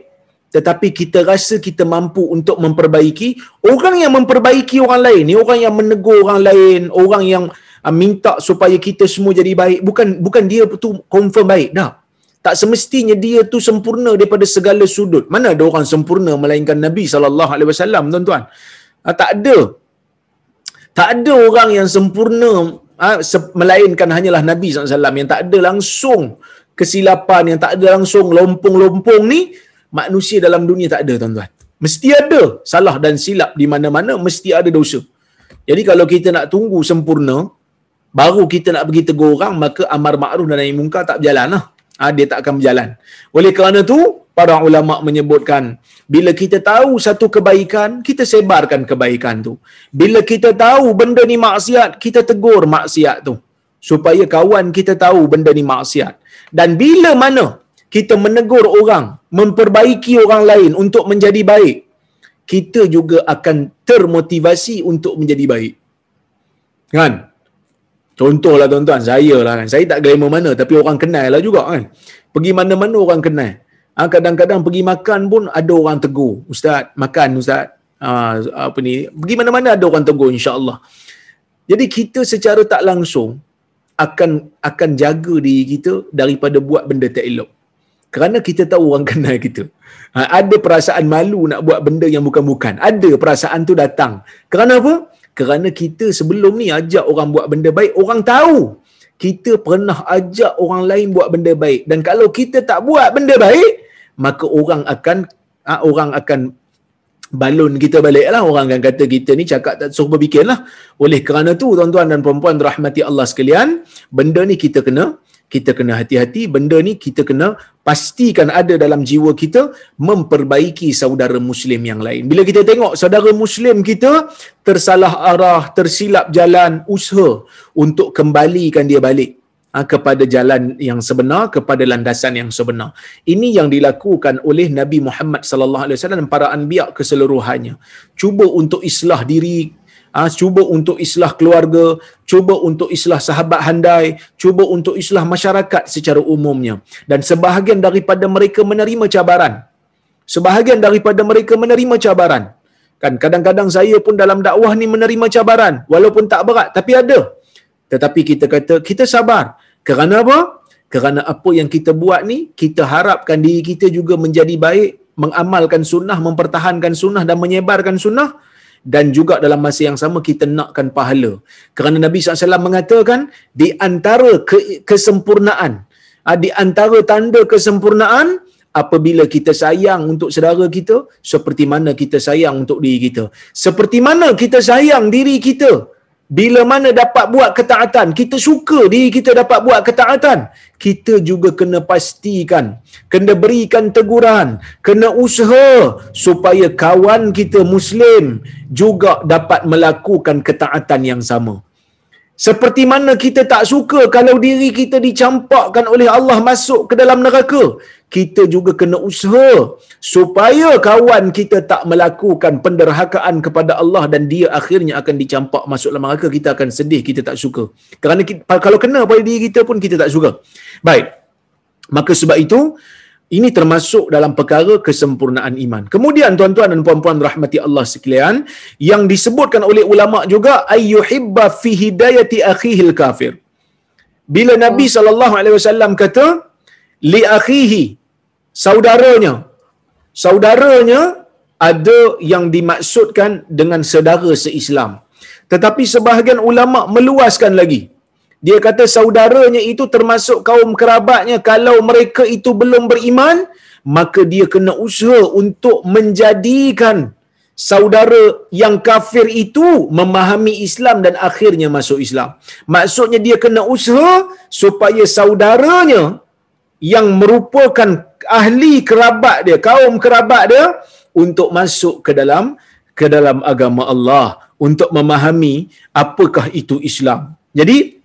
tetapi kita rasa kita mampu untuk memperbaiki. Orang yang memperbaiki orang lain ni orang yang menegur orang lain orang yang uh, minta supaya kita semua jadi baik bukan bukan dia tu confirm baik. Dah tak semestinya dia tu sempurna daripada segala sudut mana ada orang sempurna melainkan Nabi sallallahu alaihi wasallam tuan-tuan uh, tak ada tak ada orang yang sempurna uh, melainkan hanyalah Nabi SAW yang tak ada langsung kesilapan yang tak ada langsung lompong-lompong ni manusia dalam dunia tak ada tuan-tuan. Mesti ada salah dan silap di mana-mana, mesti ada dosa. Jadi kalau kita nak tunggu sempurna, baru kita nak pergi tegur orang, maka amar ma'ruf dan nahi mungkar tak berjalan lah. Ha, dia tak akan berjalan. Oleh kerana tu, para ulama menyebutkan, bila kita tahu satu kebaikan, kita sebarkan kebaikan tu. Bila kita tahu benda ni maksiat, kita tegur maksiat tu. Supaya kawan kita tahu benda ni maksiat. Dan bila mana kita menegur orang, memperbaiki orang lain untuk menjadi baik, kita juga akan termotivasi untuk menjadi baik. Kan? Contohlah tuan-tuan, saya lah kan. Saya tak glamour mana tapi orang kenal lah juga kan. Pergi mana-mana orang kenal. Ha, kadang-kadang pergi makan pun ada orang tegur. Ustaz, makan Ustaz. Ha, apa ni? Pergi mana-mana ada orang tegur insya-Allah. Jadi kita secara tak langsung akan akan jaga diri kita daripada buat benda tak elok kerana kita tahu orang [laughs] kenal kita. Ha, ada perasaan malu nak buat benda yang bukan-bukan. Ada perasaan tu datang. Kerana apa? Kerana kita sebelum ni ajak orang buat benda baik, orang tahu kita pernah ajak orang lain buat benda baik. Dan kalau kita tak buat benda baik, maka orang akan ha, orang akan balon kita balik lah. Orang akan kata kita ni cakap tak suruh berfikir lah. Oleh kerana tu, tuan-tuan dan perempuan rahmati Allah sekalian, benda ni kita kena kita kena hati-hati benda ni kita kena pastikan ada dalam jiwa kita memperbaiki saudara muslim yang lain bila kita tengok saudara muslim kita tersalah arah tersilap jalan usaha untuk kembalikan dia balik kepada jalan yang sebenar kepada landasan yang sebenar ini yang dilakukan oleh Nabi Muhammad sallallahu alaihi wasallam dan para anbiya keseluruhannya cuba untuk islah diri ha, cuba untuk islah keluarga, cuba untuk islah sahabat handai, cuba untuk islah masyarakat secara umumnya. Dan sebahagian daripada mereka menerima cabaran. Sebahagian daripada mereka menerima cabaran. Kan kadang-kadang saya pun dalam dakwah ni menerima cabaran walaupun tak berat tapi ada. Tetapi kita kata kita sabar. Kerana apa? Kerana apa yang kita buat ni kita harapkan diri kita juga menjadi baik, mengamalkan sunnah, mempertahankan sunnah dan menyebarkan sunnah dan juga dalam masa yang sama kita nakkan pahala. Kerana Nabi SAW mengatakan di antara ke- kesempurnaan, ah, di antara tanda kesempurnaan apabila kita sayang untuk saudara kita seperti mana kita sayang untuk diri kita. Seperti mana kita sayang diri kita bila mana dapat buat ketaatan, kita suka diri kita dapat buat ketaatan, kita juga kena pastikan, kena berikan teguran, kena usaha supaya kawan kita Muslim juga dapat melakukan ketaatan yang sama. Seperti mana kita tak suka kalau diri kita dicampakkan oleh Allah masuk ke dalam neraka. Kita juga kena usaha supaya kawan kita tak melakukan penderhakaan kepada Allah dan dia akhirnya akan dicampak masuk dalam neraka. Kita akan sedih, kita tak suka. Kerana kita, kalau kena pada diri kita pun kita tak suka. Baik. Maka sebab itu, ini termasuk dalam perkara kesempurnaan iman. Kemudian tuan-tuan dan puan-puan rahmati Allah sekalian, yang disebutkan oleh ulama juga ayyuhibba fi hidayati akhihil kafir. Bila Nabi sallallahu alaihi wasallam kata li akhihi saudaranya saudaranya ada yang dimaksudkan dengan saudara seislam. Tetapi sebahagian ulama meluaskan lagi. Dia kata saudaranya itu termasuk kaum kerabatnya kalau mereka itu belum beriman, maka dia kena usaha untuk menjadikan saudara yang kafir itu memahami Islam dan akhirnya masuk Islam. Maksudnya dia kena usaha supaya saudaranya yang merupakan ahli kerabat dia, kaum kerabat dia untuk masuk ke dalam ke dalam agama Allah untuk memahami apakah itu Islam. Jadi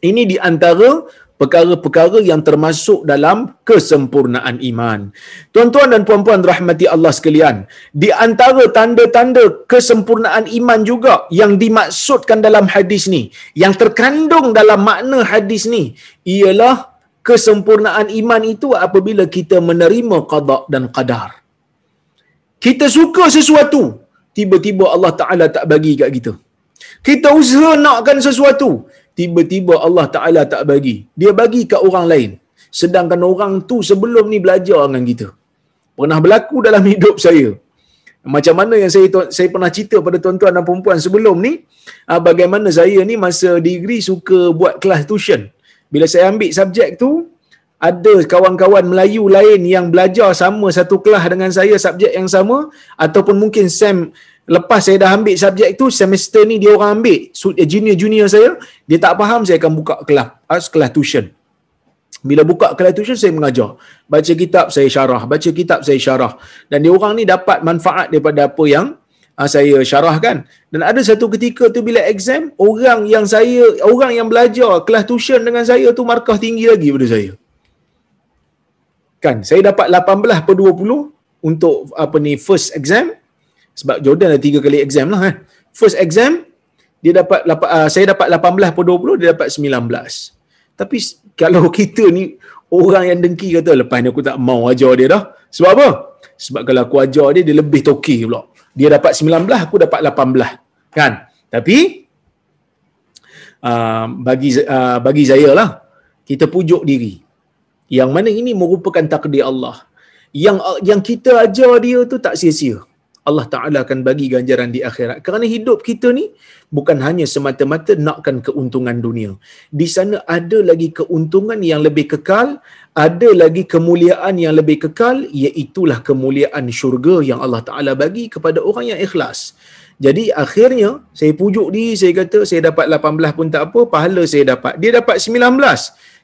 ini di antara perkara-perkara yang termasuk dalam kesempurnaan iman. Tuan-tuan dan puan-puan rahmati Allah sekalian, di antara tanda-tanda kesempurnaan iman juga yang dimaksudkan dalam hadis ni, yang terkandung dalam makna hadis ni, ialah kesempurnaan iman itu apabila kita menerima qada dan qadar. Kita suka sesuatu, tiba-tiba Allah Taala tak bagi kat kita. Kita usaha nakkan sesuatu, tiba-tiba Allah Taala tak bagi. Dia bagi kat orang lain. Sedangkan orang tu sebelum ni belajar dengan kita. Pernah berlaku dalam [laughs] hidup saya. Macam mana yang saya saya pernah cerita pada tuan-tuan dan puan sebelum ni, ah, bagaimana saya ni masa degree suka buat kelas tuition. Bila saya ambil subjek tu, ada kawan-kawan Melayu lain yang belajar sama satu kelas dengan saya subjek yang sama ataupun mungkin sem lepas saya dah ambil subjek tu semester ni dia orang ambil. Junior-junior saya dia tak faham saya akan buka kelas ah, kelas tuition. Bila buka kelas tuition saya mengajar. Baca kitab saya syarah. Baca kitab saya syarah. Dan dia orang ni dapat manfaat daripada apa yang uh, saya syarahkan. Dan ada satu ketika tu bila exam orang yang saya orang yang belajar kelas tuition dengan saya tu markah tinggi lagi daripada saya. Kan? Saya dapat 18 per 20 untuk apa ni first exam sebab Jordan ada tiga kali exam lah kan. First exam dia dapat uh, saya dapat 18 per 20 dia dapat 19. Tapi kalau [laughs] kita ni orang yang dengki kata lepas ni aku tak mau ajar dia dah. Sebab apa? Sebab kalau aku ajar dia dia lebih toki pula. Dia dapat 19 aku dapat 18. Kan? Tapi uh, bagi uh, bagi saya lah kita pujuk diri. Yang mana ini merupakan takdir Allah. Yang yang kita ajar dia tu tak sia-sia. Allah Ta'ala akan bagi ganjaran di akhirat. Kerana hidup kita ni bukan hanya semata-mata nakkan keuntungan dunia. Di sana ada lagi keuntungan yang lebih kekal, ada lagi kemuliaan yang lebih kekal, iaitulah kemuliaan syurga yang Allah Ta'ala bagi kepada orang yang ikhlas. Jadi akhirnya saya pujuk diri, saya kata saya dapat 18 pun tak apa, pahala saya dapat. Dia dapat 19.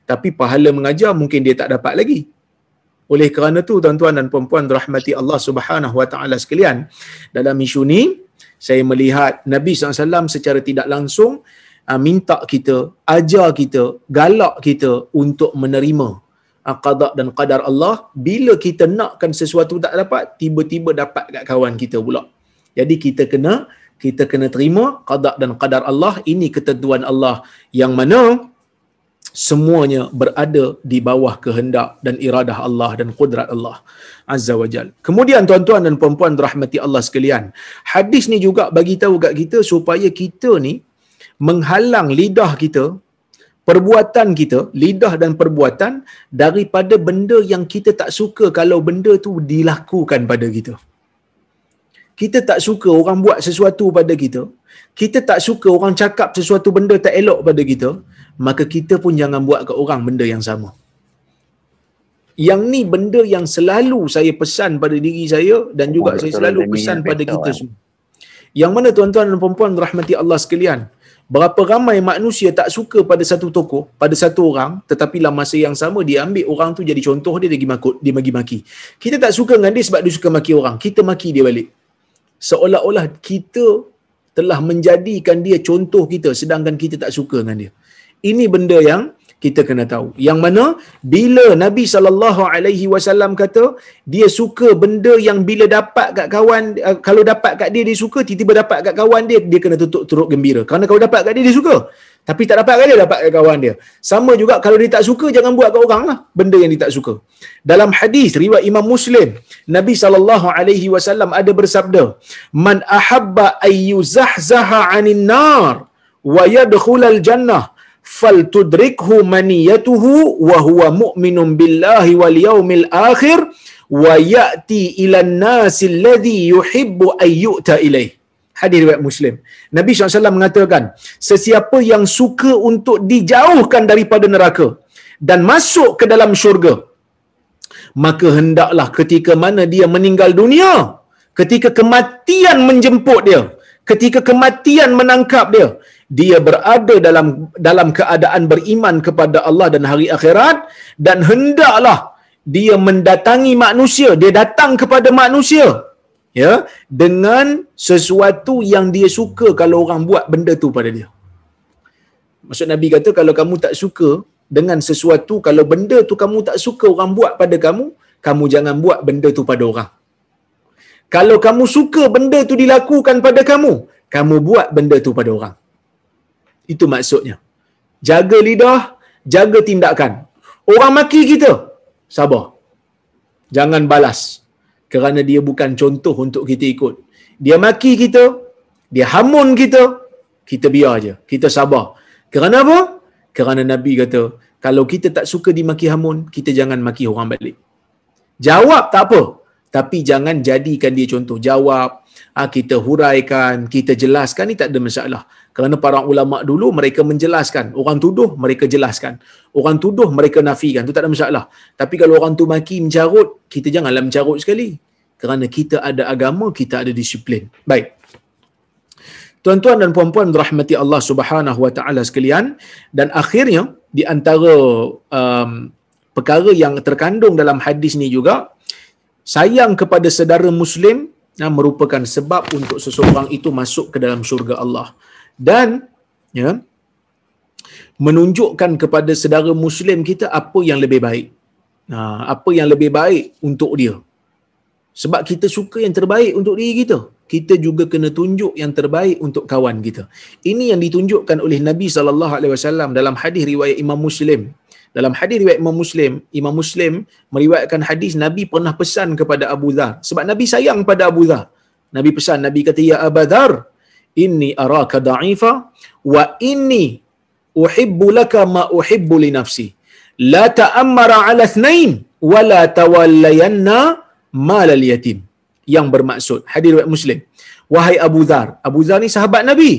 Tapi pahala mengajar mungkin dia tak dapat lagi. Oleh kerana tu tuan-tuan dan puan-puan rahmati Allah Subhanahu wa taala sekalian, dalam isu ni saya melihat Nabi SAW secara tidak langsung uh, minta kita, ajar kita, galak kita untuk menerima uh, qada dan qadar Allah bila kita nakkan sesuatu tak dapat tiba-tiba dapat kat kawan kita pula. Jadi kita kena kita kena terima qada dan qadar Allah ini ketentuan Allah yang mana semuanya berada di bawah kehendak dan iradah Allah dan kudrat Allah Azza wa Jal. Kemudian tuan-tuan dan puan-puan rahmati Allah sekalian, hadis ni juga bagi tahu kat kita supaya kita ni menghalang lidah kita, perbuatan kita, lidah dan perbuatan daripada benda yang kita tak suka kalau benda tu dilakukan pada kita. Kita tak suka orang buat sesuatu pada kita. Kita tak suka orang cakap sesuatu benda tak elok pada kita maka kita pun jangan buat ke orang benda yang sama. Yang ni benda yang selalu saya pesan pada diri saya dan juga oh, saya selalu pesan pada kita kan? semua. Yang mana tuan-tuan dan puan-puan rahmati Allah sekalian, berapa ramai manusia tak suka pada satu tokoh, pada satu orang, tetapi dalam masa yang sama dia ambil orang tu jadi contoh dia dia makut, dia maki-maki. Kita tak suka dengan dia sebab dia suka maki orang. Kita maki dia balik. Seolah-olah kita telah menjadikan dia contoh kita sedangkan kita tak suka dengan dia. Ini benda yang kita kena tahu. Yang mana bila Nabi sallallahu alaihi wasallam kata dia suka benda yang bila dapat kat kawan uh, kalau dapat kat dia dia suka tiba-tiba dapat kat kawan dia dia kena tutup turut gembira. Kerana kalau dapat kat dia dia suka. Tapi tak dapat kat dia dapat kat kawan dia. Sama juga kalau dia tak suka jangan buat kat orang lah benda yang dia tak suka. Dalam hadis riwayat Imam Muslim Nabi sallallahu alaihi wasallam ada bersabda man ahabba ayyuzahzaha 'anil nar wa yadkhulal jannah fal tudrikhu maniyatuhu wa huwa mu'minun billahi wal yawmil akhir wa ya'ti ila an-nas alladhi yuhibbu an yu'ta ilayh Hadis riwayat Muslim. Nabi SAW mengatakan, sesiapa yang suka untuk dijauhkan daripada neraka dan masuk ke dalam syurga, maka hendaklah ketika mana dia meninggal dunia, ketika kematian menjemput dia, ketika kematian menangkap dia, dia berada dalam dalam keadaan beriman kepada Allah dan hari akhirat dan hendaklah dia mendatangi manusia, dia datang kepada manusia ya dengan sesuatu yang dia suka kalau orang buat benda tu pada dia. Maksud Nabi kata kalau kamu tak suka dengan sesuatu kalau benda tu kamu tak suka orang buat pada kamu, kamu jangan buat benda tu pada orang. Kalau kamu suka benda tu dilakukan pada kamu, kamu buat benda tu pada orang. Itu maksudnya. Jaga lidah, jaga tindakan. Orang maki kita, sabar. Jangan balas. Kerana dia bukan contoh untuk kita ikut. Dia maki kita, dia hamun kita, kita biar aja. Kita sabar. Kerana apa? Kerana Nabi kata, kalau kita tak suka dimaki hamun, kita jangan maki orang balik. Jawab tak apa. Tapi jangan jadikan dia contoh. Jawab, ah, kita huraikan, kita jelaskan, ni tak ada masalah. Kerana para ulama dulu mereka menjelaskan. Orang tuduh, mereka jelaskan. Orang tuduh, mereka nafikan. Itu tak ada masalah. Tapi kalau orang tu maki mencarut, kita janganlah mencarut sekali. Kerana kita ada agama, kita ada disiplin. Baik. Tuan-tuan dan puan-puan rahmati Allah Subhanahu wa taala sekalian dan akhirnya di antara um, perkara yang terkandung dalam hadis ni juga sayang kepada saudara muslim yang merupakan sebab untuk seseorang itu masuk ke dalam syurga Allah dan ya menunjukkan kepada saudara muslim kita apa yang lebih baik. Nah apa yang lebih baik untuk dia. Sebab kita suka yang terbaik untuk diri kita. Kita juga kena tunjuk yang terbaik untuk kawan kita. Ini yang ditunjukkan oleh Nabi sallallahu alaihi wasallam dalam hadis riwayat Imam Muslim. Dalam hadis riwayat Imam Muslim, Imam Muslim meriwayatkan hadis Nabi pernah pesan kepada Abu Dhar. Sebab Nabi sayang pada Abu Dhar. Nabi pesan, Nabi kata, Ya Abu Dhar, inni araka da'ifa wa inni uhibbu laka ma uhibbu li nafsi. La ta'ammara ala thnain wa la tawallayanna mal al yatim. Yang bermaksud, hadis riwayat Muslim. Wahai Abu Dhar, Abu Dhar ni sahabat Nabi.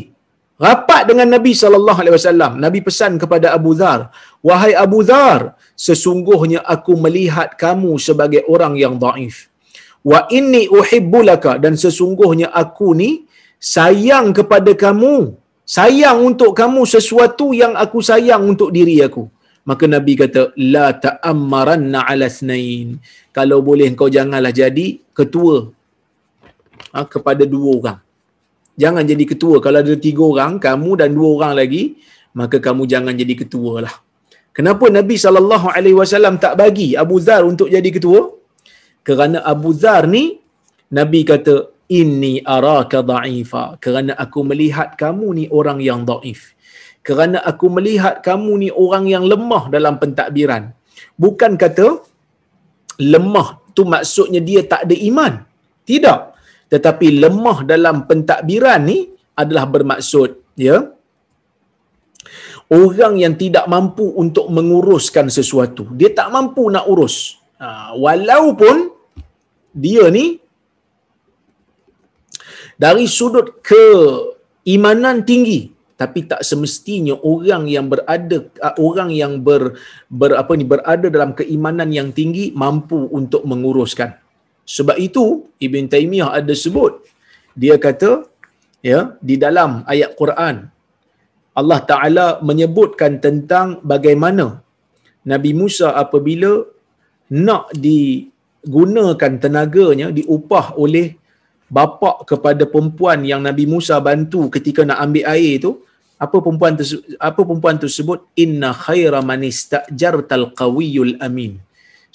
Rapat dengan Nabi sallallahu alaihi wasallam. Nabi pesan kepada Abu Dhar, "Wahai Abu Dhar, sesungguhnya aku melihat kamu sebagai orang yang dhaif. Wa inni uhibbulaka dan sesungguhnya aku ni sayang kepada kamu. Sayang untuk kamu sesuatu yang aku sayang untuk diri aku." Maka Nabi kata, "La ta'ammaranna 'ala ithnain." Kalau boleh kau janganlah jadi ketua ha, kepada dua orang jangan jadi ketua. Kalau ada tiga orang, kamu dan dua orang lagi, maka kamu jangan jadi ketua lah. Kenapa Nabi SAW tak bagi Abu Dhar untuk jadi ketua? Kerana Abu Dhar ni, Nabi kata, Inni araka da'ifa. Kerana aku melihat kamu ni orang yang da'if. Kerana aku melihat kamu ni orang yang lemah dalam pentadbiran. Bukan kata, lemah tu maksudnya dia tak ada iman. Tidak tetapi lemah dalam pentadbiran ni adalah bermaksud ya orang yang tidak mampu untuk menguruskan sesuatu dia tak mampu nak urus ha, walaupun dia ni dari sudut keimanan tinggi tapi tak semestinya orang yang berada orang yang ber, ber apa ni berada dalam keimanan yang tinggi mampu untuk menguruskan. Sebab itu Ibn Taymiyah ada sebut dia kata ya di dalam ayat Quran Allah Taala menyebutkan tentang bagaimana Nabi Musa apabila nak digunakan tenaganya diupah oleh bapa kepada perempuan yang Nabi Musa bantu ketika nak ambil air tu apa perempuan tersebut, apa perempuan tersebut inna khaira man istajartal qawiyul amin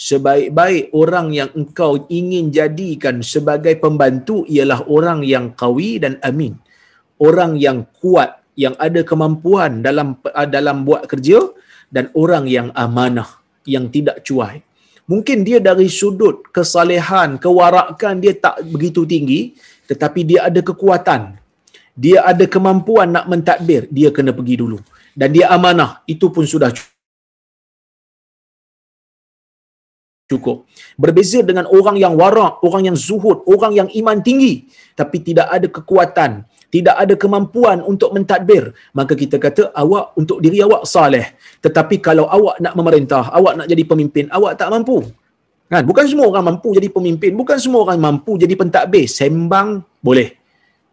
sebaik-baik orang yang engkau ingin jadikan sebagai pembantu ialah orang yang kawi dan amin. Orang yang kuat, yang ada kemampuan dalam dalam buat kerja dan orang yang amanah, yang tidak cuai. Mungkin dia dari sudut kesalehan, kewarakan dia tak begitu tinggi tetapi dia ada kekuatan. Dia ada kemampuan nak mentadbir, dia kena pergi dulu. Dan dia amanah, itu pun sudah cukup. Berbeza dengan orang yang warak, orang yang zuhud, orang yang iman tinggi tapi tidak ada kekuatan, tidak ada kemampuan untuk mentadbir, maka kita kata awak untuk diri awak saleh. Tetapi kalau awak nak memerintah, awak nak jadi pemimpin, awak tak mampu. Kan? Bukan semua orang mampu jadi pemimpin, bukan semua orang mampu jadi pentadbir. Sembang boleh.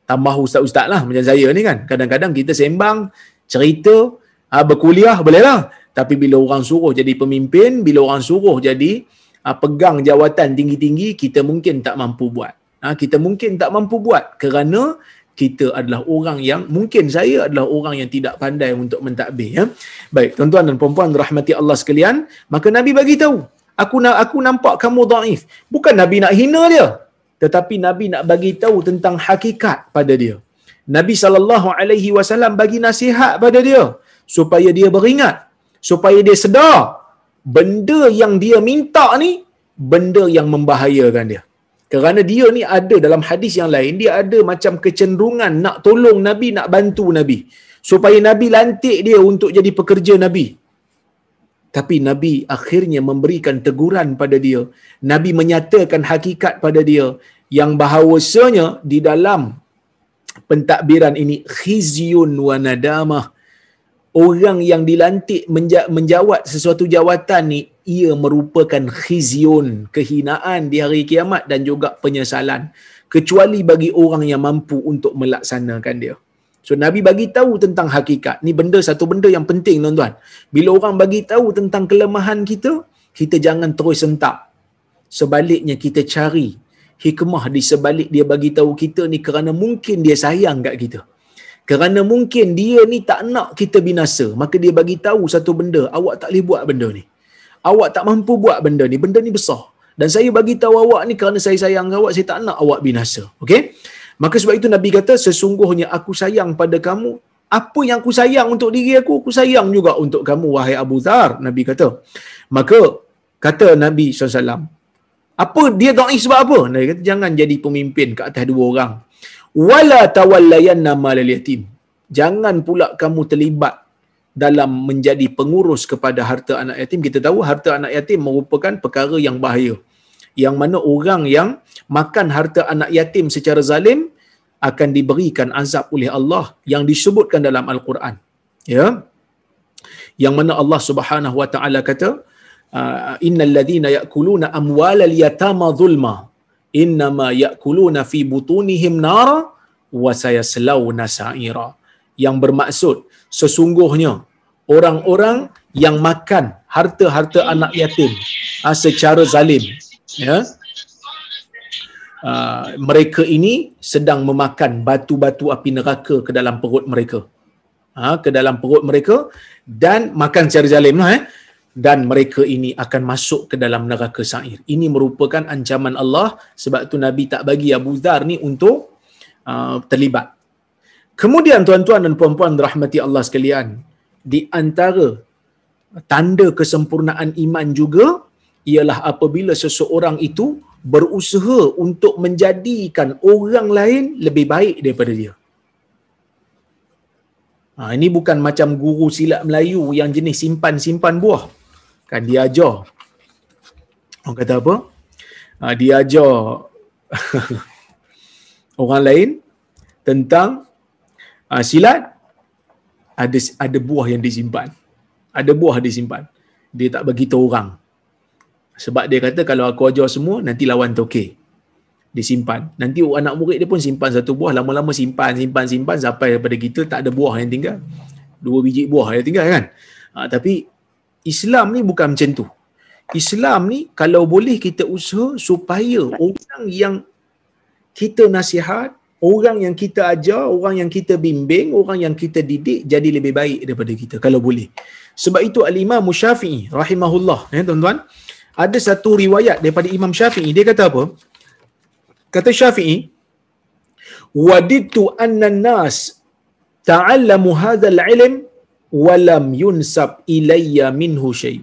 Tambah ustaz-ustaz lah macam saya ni kan. Kadang-kadang kita sembang, cerita, ah, berkuliah boleh lah. Tapi bila orang suruh jadi pemimpin, bila orang suruh jadi uh, pegang jawatan tinggi-tinggi, kita mungkin tak mampu buat. Uh, kita mungkin tak mampu buat kerana kita adalah orang yang mungkin saya adalah orang yang tidak pandai untuk mentadbir ya. Baik, tuan-tuan dan puan-puan rahmati Allah sekalian, maka Nabi bagi tahu, aku nak aku nampak kamu dhaif. Bukan Nabi nak hina dia, tetapi Nabi nak bagi tahu tentang hakikat pada dia. Nabi sallallahu alaihi wasallam bagi nasihat pada dia supaya dia beringat supaya dia sedar benda yang dia minta ni benda yang membahayakan dia. Kerana dia ni ada dalam hadis yang lain, dia ada macam kecenderungan nak tolong Nabi, nak bantu Nabi. Supaya Nabi lantik dia untuk jadi pekerja Nabi. Tapi Nabi akhirnya memberikan teguran pada dia. Nabi menyatakan hakikat pada dia yang bahawasanya di dalam pentadbiran ini khizyun wa nadamah orang yang dilantik menja- menjawat sesuatu jawatan ni ia merupakan khizyun kehinaan di hari kiamat dan juga penyesalan. Kecuali bagi orang yang mampu untuk melaksanakan dia. So nabi bagi tahu tentang hakikat. Ni benda satu benda yang penting tuan-tuan. Bila orang bagi tahu tentang kelemahan kita kita jangan terus sentak sebaliknya kita cari hikmah di sebalik dia bagi tahu kita ni kerana mungkin dia sayang kat kita. Kerana mungkin dia ni tak nak kita binasa maka dia bagi tahu satu benda. Awak tak boleh buat benda ni awak tak mampu buat benda ni benda ni besar. Dan saya bagi tahu awak ni kerana saya sayang awak saya tak nak awak binasa okey? Maka sebab itu nabi kata sesungguhnya aku sayang pada kamu. Apa yang aku sayang untuk diri aku aku sayang juga untuk kamu wahai Abu Dhar nabi kata. Maka kata nabi SAW apa dia dhaif sebab apa? Nabi kata jangan jadi pemimpin ke atas dua orang. Wala tawallayanna malal yatim jangan pula kamu terlibat dalam menjadi pengurus kepada harta anak yatim kita tahu harta anak yatim merupakan perkara yang bahaya. Yang mana orang yang makan harta anak yatim secara zalim akan diberikan azab oleh Allah yang disebutkan dalam al-Quran. Ya? Yang mana Allah Subhanahu wa taala kata ah, innal ladhina ya'kuluna amwalal yatama zulma innama ya'kuluna fi butunihim nara wa sayaslawna sa'ira. Yang bermaksud sesungguhnya orang-orang yang makan harta-harta anak yatim uh, secara zalim ya uh, mereka ini sedang memakan batu-batu api neraka ke dalam perut mereka uh, ke dalam perut mereka dan makan secara zalim lah eh dan mereka ini akan masuk ke dalam neraka sa'ir. Ini merupakan ancaman Allah sebab tu Nabi tak bagi Abu Dhar ni untuk uh, terlibat. Kemudian tuan-tuan dan puan-puan rahmati Allah sekalian, di antara tanda kesempurnaan iman juga ialah apabila seseorang itu berusaha untuk menjadikan orang lain lebih baik daripada dia. Ha, ini bukan macam guru silat Melayu yang jenis simpan-simpan buah. Kan dia ajar. Orang kata apa? Uh, dia ajar [laughs] orang lain tentang uh, silat ada ada buah yang disimpan. Ada buah disimpan. Dia tak bagi tahu orang. Sebab dia kata kalau aku ajar semua nanti lawan tokey disimpan. Nanti anak murid dia pun simpan satu buah. Lama-lama simpan simpan simpan sampai daripada kita tak ada buah yang tinggal. Dua biji buah yang tinggal kan? Ha, tapi Islam ni bukan macam tu. Islam ni kalau boleh kita usaha supaya orang yang kita nasihat, orang yang kita ajar, orang yang kita bimbing, orang yang kita didik jadi lebih baik daripada kita kalau boleh. Sebab itu al-Imam Syafi'i rahimahullah, ya tuan-tuan, ada satu riwayat daripada Imam Syafi'i, dia kata apa? Kata Syafi'i, "Wadidtu anna an-nas ta'allamu hadzal ilm walam yunsab ilayya minhu syai.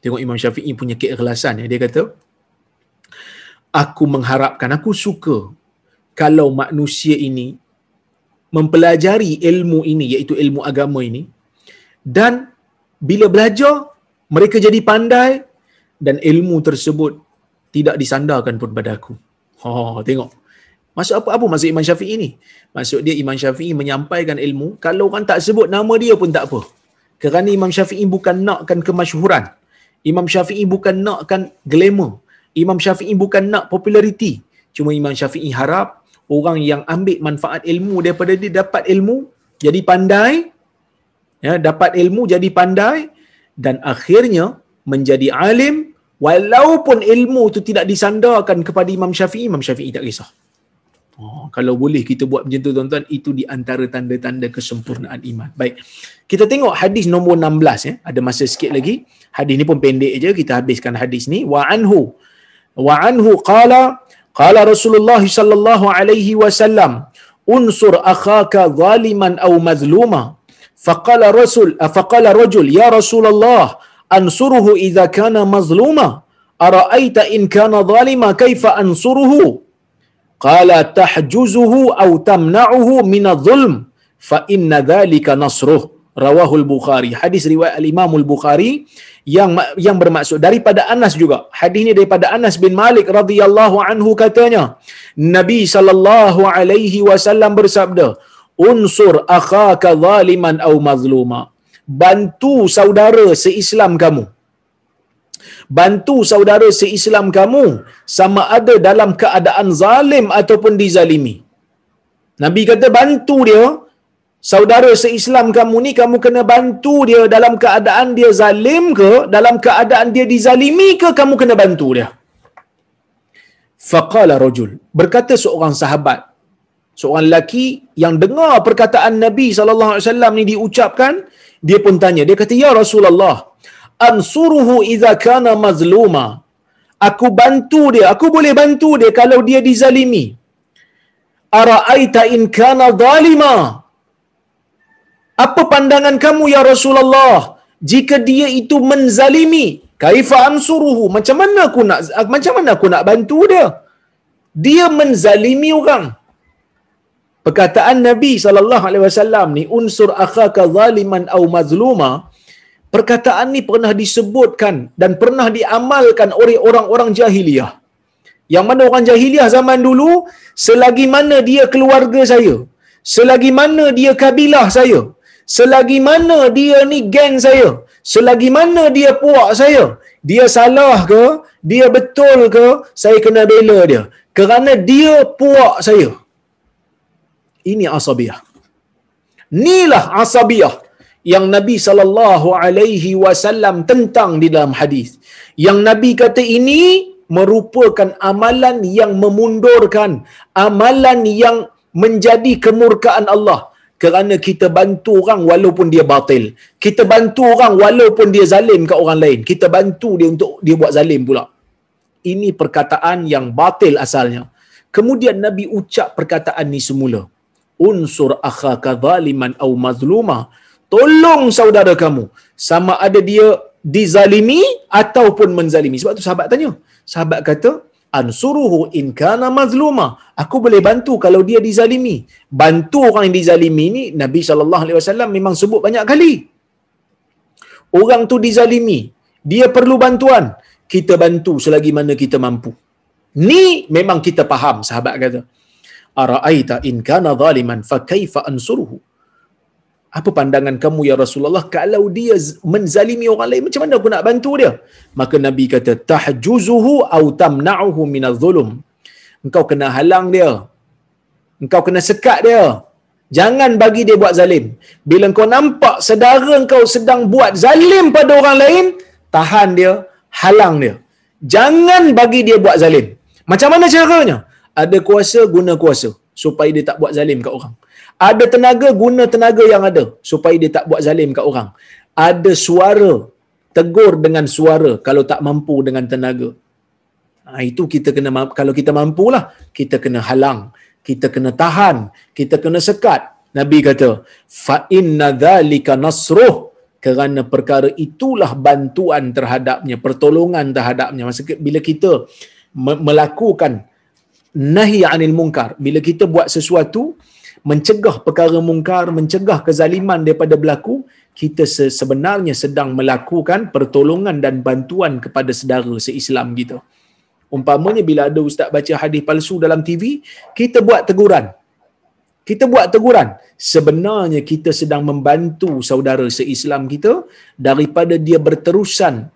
Tengok Imam Syafi'i punya keikhlasan ya. Dia kata, aku mengharapkan, aku suka kalau manusia ini mempelajari ilmu ini, iaitu ilmu agama ini, dan bila belajar, mereka jadi pandai dan ilmu tersebut tidak disandarkan pun pada aku. Ha, tengok. Maksud apa apa maksud Imam Syafi'i ni? Maksud dia Imam Syafi'i menyampaikan ilmu kalau orang tak sebut nama dia pun tak apa. Kerana Imam Syafi'i bukan nakkan kemasyhuran. Imam Syafi'i bukan nakkan glamour. Imam Syafi'i bukan nak populariti. Cuma Imam Syafi'i harap orang yang ambil manfaat ilmu daripada dia dapat ilmu, jadi pandai, ya, dapat ilmu jadi pandai dan akhirnya menjadi alim walaupun ilmu itu tidak disandarkan kepada Imam Syafi'i, Imam Syafi'i tak kisah. Oh, kalau boleh kita buat macam tu tuan-tuan, itu di antara tanda-tanda kesempurnaan iman. Baik. Kita tengok hadis nombor 16 ya. Ada masa sikit lagi. Hadis ni pun pendek je. Kita habiskan hadis ni. Wa anhu. Wa anhu qala قال رسول الله صلى الله عليه وسلم انصر أخاك ظالما أو مظلوما. فقال رسول فقال رجل يا رسول الله أنصره إذا كان مظلوما. أرأيت إن كان ظالما كيف أنصره؟ قال تحجزه أو تمنعه من الظلم فإن ذلك نصره. رواه البخاري. حديث رواية الإمام البخاري. Yang yang bermaksud daripada Anas juga. Hadis ini daripada Anas bin Malik radhiyallahu anhu katanya Nabi sallallahu alaihi wasallam bersabda unsur akhaka zaliman aw mazluma. Bantu saudara seislam kamu. Bantu saudara seislam kamu sama ada dalam keadaan zalim ataupun dizalimi. Nabi kata bantu dia, saudara seislam kamu ni kamu kena bantu dia dalam keadaan dia zalim ke, dalam keadaan dia dizalimi ke kamu kena bantu dia. Faqala rajul, berkata seorang sahabat, seorang lelaki yang dengar perkataan Nabi sallallahu alaihi wasallam ni diucapkan, dia pun tanya, dia kata ya Rasulullah, ansuruhu idza kana mazluma. Aku bantu dia aku boleh bantu dia kalau dia dizalimi. Araaita in kana zalima apa pandangan kamu ya Rasulullah? Jika dia itu menzalimi kaifa ansuruhu? Macam mana aku nak macam mana aku nak bantu dia? Dia menzalimi orang. Perkataan Nabi sallallahu alaihi wasallam ni unsur akhaka zaliman au mazluma perkataan ni pernah disebutkan dan pernah diamalkan oleh orang-orang jahiliah. Yang mana orang jahiliah zaman dulu, selagi mana dia keluarga saya, selagi mana dia kabilah saya, selagi mana dia ni geng saya, selagi mana dia puak saya, dia salah ke, dia betul ke, saya kena bela dia. Kerana dia puak saya. Ini asabiah. Inilah asabiah yang Nabi sallallahu alaihi wasallam tentang di dalam hadis. Yang Nabi kata ini merupakan amalan yang memundurkan, amalan yang menjadi kemurkaan Allah kerana kita bantu orang walaupun dia batil. Kita bantu orang walaupun dia zalim ke orang lain. Kita bantu dia untuk dia buat zalim pula. Ini perkataan yang batil asalnya. Kemudian Nabi ucap perkataan ni semula. Unsur akhaka zaliman au mazluma tolong saudara kamu sama ada dia dizalimi ataupun menzalimi sebab tu sahabat tanya sahabat kata ansuruhu in kana mazluma. Aku boleh bantu kalau dia dizalimi. Bantu orang yang dizalimi ni Nabi sallallahu alaihi wasallam memang sebut banyak kali. Orang tu dizalimi dia perlu bantuan. Kita bantu selagi mana kita mampu. Ni memang kita faham sahabat kata. Araaita in kana zaliman fa kaifa ansuruhu apa pandangan kamu ya Rasulullah kalau dia menzalimi orang lain macam mana aku nak bantu dia? Maka nabi kata tahjuzuhu au tamna'uhu minadh-dhulum engkau kena halang dia. Engkau kena sekat dia. Jangan bagi dia buat zalim. Bila engkau nampak saudara engkau sedang buat zalim pada orang lain tahan dia halang dia. Jangan bagi dia buat zalim. Macam mana caranya? Ada kuasa guna kuasa supaya dia tak buat zalim kat orang. Ada tenaga guna tenaga yang ada supaya dia tak buat zalim kat orang. Ada suara tegur dengan suara kalau tak mampu dengan tenaga. Ha, itu kita kena kalau kita mampulah kita kena halang kita kena tahan kita kena sekat. Nabi kata inna dzalika nasruh kerana perkara itulah bantuan terhadapnya pertolongan terhadapnya. Maksud bila kita melakukan nahi anil munkar bila kita buat sesuatu mencegah perkara mungkar, mencegah kezaliman daripada berlaku, kita sebenarnya sedang melakukan pertolongan dan bantuan kepada saudara seislam kita. Umpamanya bila ada ustaz baca hadis palsu dalam TV, kita buat teguran. Kita buat teguran. Sebenarnya kita sedang membantu saudara seislam kita daripada dia berterusan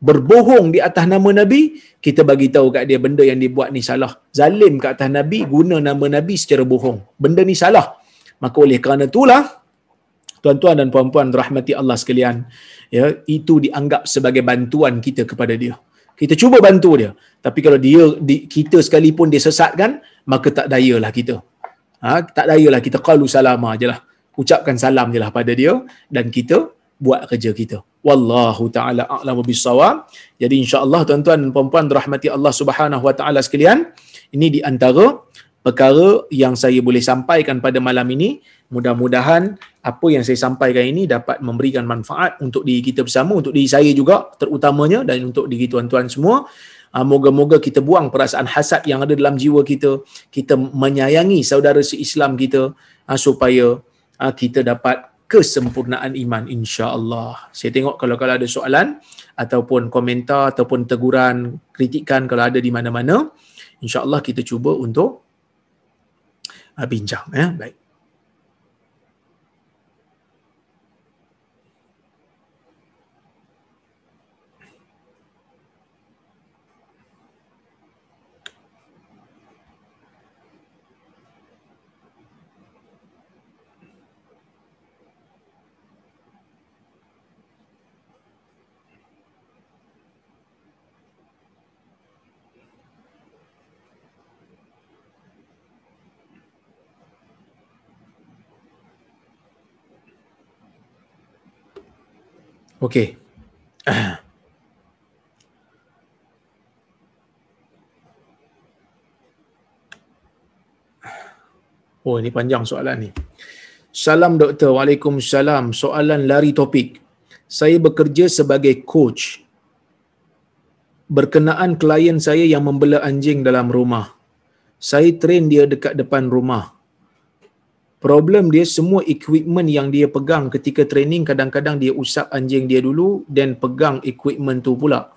berbohong di atas nama Nabi, kita bagi tahu kat dia benda yang dia buat ni salah. Zalim kat atas Nabi, guna nama Nabi secara bohong. Benda ni salah. Maka oleh kerana itulah, tuan-tuan dan puan-puan rahmati Allah sekalian, ya, itu dianggap sebagai bantuan kita kepada dia. Kita cuba bantu dia. Tapi kalau dia di, kita sekalipun dia sesatkan, maka tak dayalah kita. Ha, tak dayalah kita qalu salama je lah. Ucapkan salam je lah pada dia dan kita buat kerja kita. Wallahu taala a'lamu bissawab. Jadi insya-Allah tuan-tuan dan puan-puan rahmati Allah Subhanahu wa taala sekalian, ini di antara perkara yang saya boleh sampaikan pada malam ini. Mudah-mudahan apa yang saya sampaikan ini dapat memberikan manfaat untuk diri kita bersama, untuk diri saya juga terutamanya dan untuk diri tuan-tuan semua. Ah, moga-moga kita buang perasaan hasad yang ada dalam jiwa kita. Kita menyayangi saudara se-Islam kita ah, supaya ah, kita dapat kesempurnaan iman insya-Allah. Saya tengok kalau kalau ada soalan ataupun komentar ataupun teguran, kritikan kalau ada di mana-mana, insya-Allah kita cuba untuk uh, bincang ya. Baik. Okey. [clears throat] Oh, ini panjang soalan ni. Salam doktor. Waalaikumsalam. Soalan lari topik. Saya bekerja sebagai coach berkenaan klien saya yang membela anjing dalam rumah. Saya train dia dekat depan rumah. Problem dia semua equipment yang dia pegang ketika training kadang-kadang dia usap anjing dia dulu dan pegang equipment tu pula.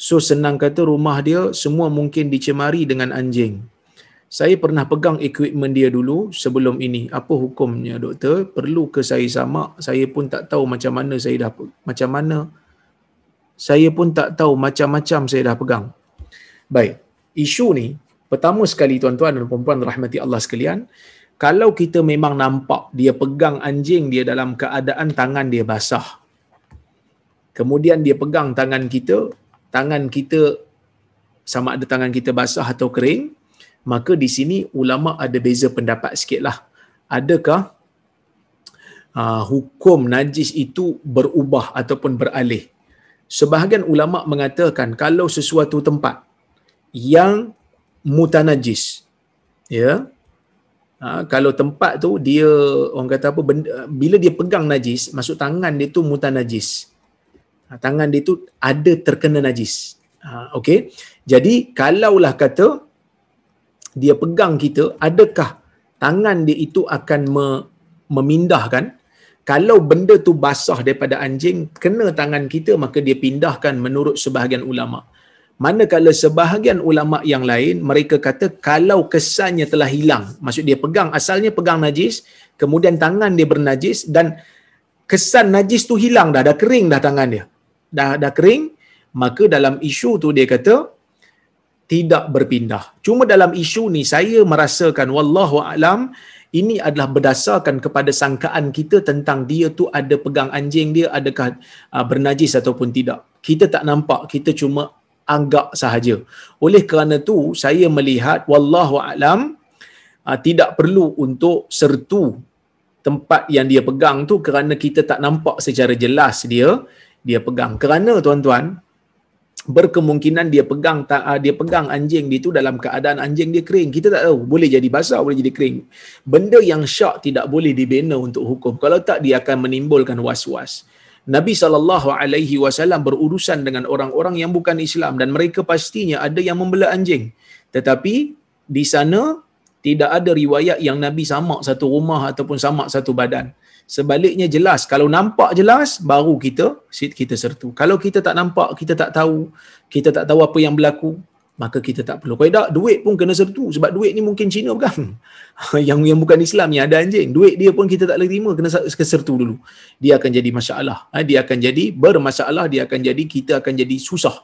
So senang kata rumah dia semua mungkin dicemari dengan anjing. Saya pernah pegang equipment dia dulu sebelum ini. Apa hukumnya doktor? Perlu ke saya sama? Saya pun tak tahu macam mana saya dah macam mana saya pun tak tahu macam-macam saya dah pegang. Baik. Isu ni Pertama sekali tuan-tuan dan puan-puan rahmati Allah sekalian, kalau kita memang nampak dia pegang anjing dia dalam keadaan tangan dia basah. Kemudian dia pegang tangan kita, tangan kita sama ada tangan kita basah atau kering, maka di sini ulama ada beza pendapat sikitlah. Adakah uh, hukum najis itu berubah ataupun beralih? Sebahagian ulama mengatakan kalau sesuatu tempat yang mutanajis. Ya. Ha, kalau tempat tu dia orang kata apa benda, bila dia pegang najis masuk tangan dia tu mutanajis. Ha, tangan dia tu ada terkena najis. Ha, okey. Jadi kalaulah kata dia pegang kita adakah tangan dia itu akan me, memindahkan kalau benda tu basah daripada anjing kena tangan kita maka dia pindahkan menurut sebahagian ulama. Manakala sebahagian ulama yang lain mereka kata kalau kesannya telah hilang, maksud dia pegang asalnya pegang najis, kemudian tangan dia bernajis dan kesan najis tu hilang dah, dah kering dah tangan dia. Dah dah kering, maka dalam isu tu dia kata tidak berpindah. Cuma dalam isu ni saya merasakan wallahu alam ini adalah berdasarkan kepada sangkaan kita tentang dia tu ada pegang anjing dia adakah uh, bernajis ataupun tidak. Kita tak nampak, kita cuma anggap sahaja. Oleh kerana tu saya melihat wallahu alam uh, tidak perlu untuk sertu tempat yang dia pegang tu kerana kita tak nampak secara jelas dia dia pegang. Kerana tuan-tuan berkemungkinan dia pegang uh, dia pegang anjing dia tu dalam keadaan anjing dia kering. Kita tak tahu boleh jadi basah boleh jadi kering. Benda yang syak tidak boleh dibina untuk hukum. Kalau tak dia akan menimbulkan was-was. Nabi sallallahu alaihi wasallam berurusan dengan orang-orang yang bukan Islam dan mereka pastinya ada yang membela anjing. Tetapi di sana tidak ada riwayat yang Nabi samak satu rumah ataupun samak satu badan. Sebaliknya jelas. Kalau nampak jelas, baru kita kita sertu. Kalau kita tak nampak, kita tak tahu, kita tak tahu apa yang berlaku, maka kita tak perlu. Tak, duit pun kena sertu. Sebab duit ni mungkin Cina bukan. [laughs] yang yang bukan Islam yang ada anjing. Duit dia pun kita tak boleh terima, kena sertu dulu. Dia akan jadi masalah. Ha, dia akan jadi bermasalah, dia akan jadi, kita akan jadi susah.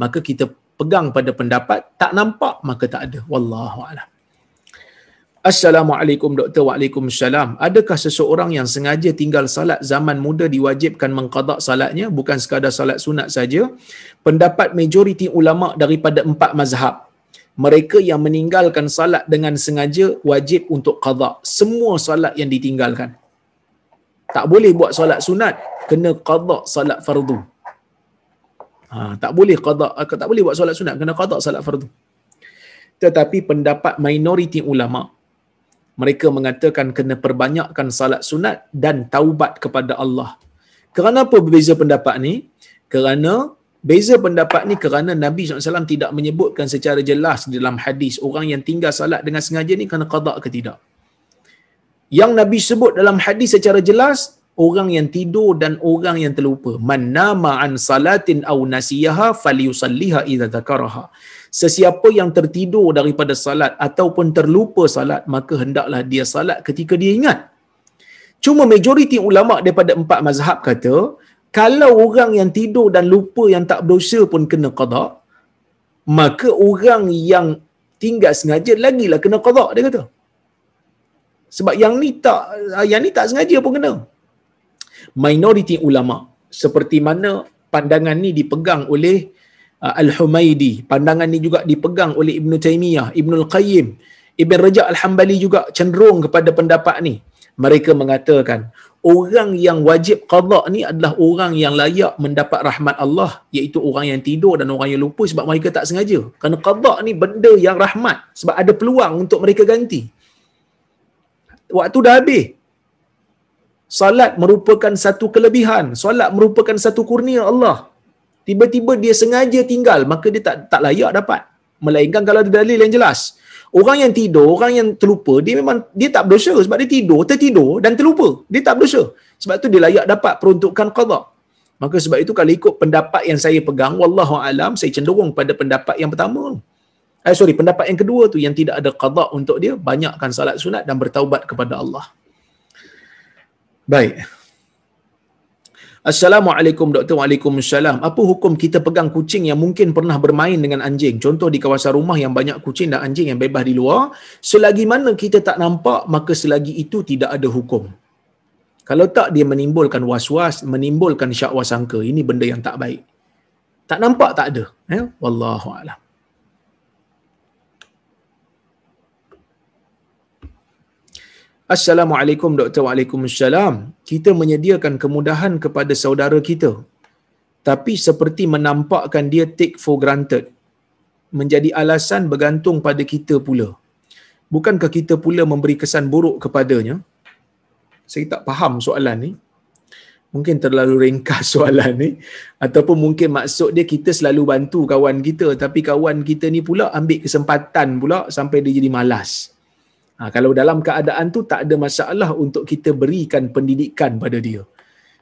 Maka kita pegang pada pendapat, tak nampak, maka tak ada. Wallahu'alam. Assalamualaikum doktor Waalaikumsalam. Adakah seseorang yang sengaja tinggal salat zaman muda diwajibkan mengqada salatnya bukan sekadar salat sunat saja? Pendapat majoriti ulama daripada empat mazhab. Mereka yang meninggalkan salat dengan sengaja wajib untuk qada semua salat yang ditinggalkan. Tak boleh buat salat sunat, kena qada salat fardu. Ha, tak boleh qada tak boleh buat solat sunat, kena qada salat fardu. Tetapi pendapat minoriti ulama mereka mengatakan kena perbanyakkan salat sunat dan taubat kepada Allah. Kenapa berbeza pendapat ni? Kerana beza pendapat ni kerana Nabi SAW tidak menyebutkan secara jelas dalam hadis orang yang tinggal salat dengan sengaja ni kena qada ke tidak. Yang Nabi sebut dalam hadis secara jelas orang yang tidur dan orang yang terlupa. Man nama an salatin aw nasiyaha falyusalliha idza dzakaraha sesiapa yang tertidur daripada salat ataupun terlupa salat maka hendaklah dia salat ketika dia ingat. Cuma majoriti ulama daripada empat mazhab kata kalau orang yang tidur dan lupa yang tak berdosa pun kena qada maka orang yang tinggal sengaja lagilah kena qada dia kata. Sebab yang ni tak yang ni tak sengaja pun kena. Minoriti ulama seperti mana pandangan ni dipegang oleh Al-Humaidi. Pandangan ni juga dipegang oleh Ibn Taymiyah, Ibn Al-Qayyim. Ibn Rajab Al-Hambali juga cenderung kepada pendapat ni. Mereka mengatakan, orang yang wajib qada ni adalah orang yang layak mendapat rahmat Allah, iaitu orang yang tidur dan orang yang lupa sebab mereka tak sengaja. Kerana qada ni benda yang rahmat sebab ada peluang untuk mereka ganti. Waktu dah habis. Salat merupakan satu kelebihan. Salat merupakan satu kurnia Allah tiba-tiba dia sengaja tinggal maka dia tak tak layak dapat. Melainkan kalau ada dalil yang jelas. Orang yang tidur orang yang terlupa dia memang dia tak berdosa sebab dia tidur tertidur dan terlupa. Dia tak berdosa. Sebab tu dia layak dapat peruntukan qada maka sebab itu kalau ikut pendapat yang saya pegang wallahu alam saya cenderung pada pendapat yang pertama. Eh sorry pendapat yang kedua tu yang tidak ada qada untuk dia banyakkan salat sunat dan bertaubat kepada Allah. Baik Assalamualaikum doktor Waalaikumsalam. Apa hukum kita pegang kucing yang mungkin pernah bermain dengan anjing? Contoh di kawasan rumah yang banyak kucing dan anjing yang bebas di luar. Selagi mana kita tak nampak, maka selagi itu tidak ada hukum. Kalau tak, dia menimbulkan was-was, menimbulkan syakwa sangka. Ini benda yang tak baik. Tak nampak, tak ada. Ya? Wallahu'alam. Assalamualaikum Dr. Waalaikumsalam. Kita menyediakan kemudahan kepada saudara kita. Tapi seperti menampakkan dia take for granted. Menjadi alasan bergantung pada kita pula. Bukankah kita pula memberi kesan buruk kepadanya? Saya tak faham soalan ni. Mungkin terlalu ringkas [laughs] soalan ni. Ataupun mungkin maksud dia kita selalu bantu kawan kita. Tapi kawan kita ni pula ambil kesempatan pula sampai dia jadi malas. Ha, kalau dalam keadaan tu tak ada masalah untuk kita berikan pendidikan pada dia.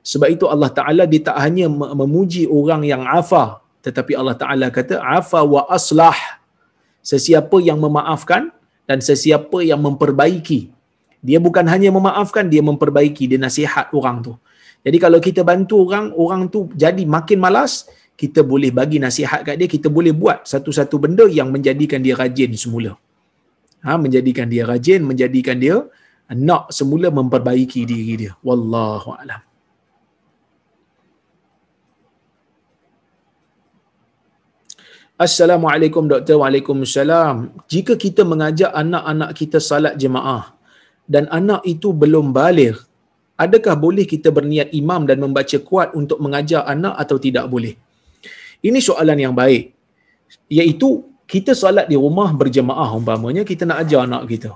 Sebab itu Allah Ta'ala dia tak hanya memuji orang yang afa. Tetapi Allah Ta'ala kata afa wa aslah. Sesiapa yang memaafkan dan sesiapa yang memperbaiki. Dia bukan hanya memaafkan, dia memperbaiki. Dia nasihat orang tu. Jadi kalau kita bantu orang, orang tu jadi makin malas, kita boleh bagi nasihat kat dia, kita boleh buat satu-satu benda yang menjadikan dia rajin semula ha, menjadikan dia rajin, menjadikan dia nak semula memperbaiki diri dia. Wallahu a'lam. Assalamualaikum doktor. Waalaikumsalam. Jika kita mengajak anak-anak kita salat jemaah dan anak itu belum balik, adakah boleh kita berniat imam dan membaca kuat untuk mengajar anak atau tidak boleh? Ini soalan yang baik. Iaitu kita solat di rumah berjemaah umpamanya kita nak ajar anak kita.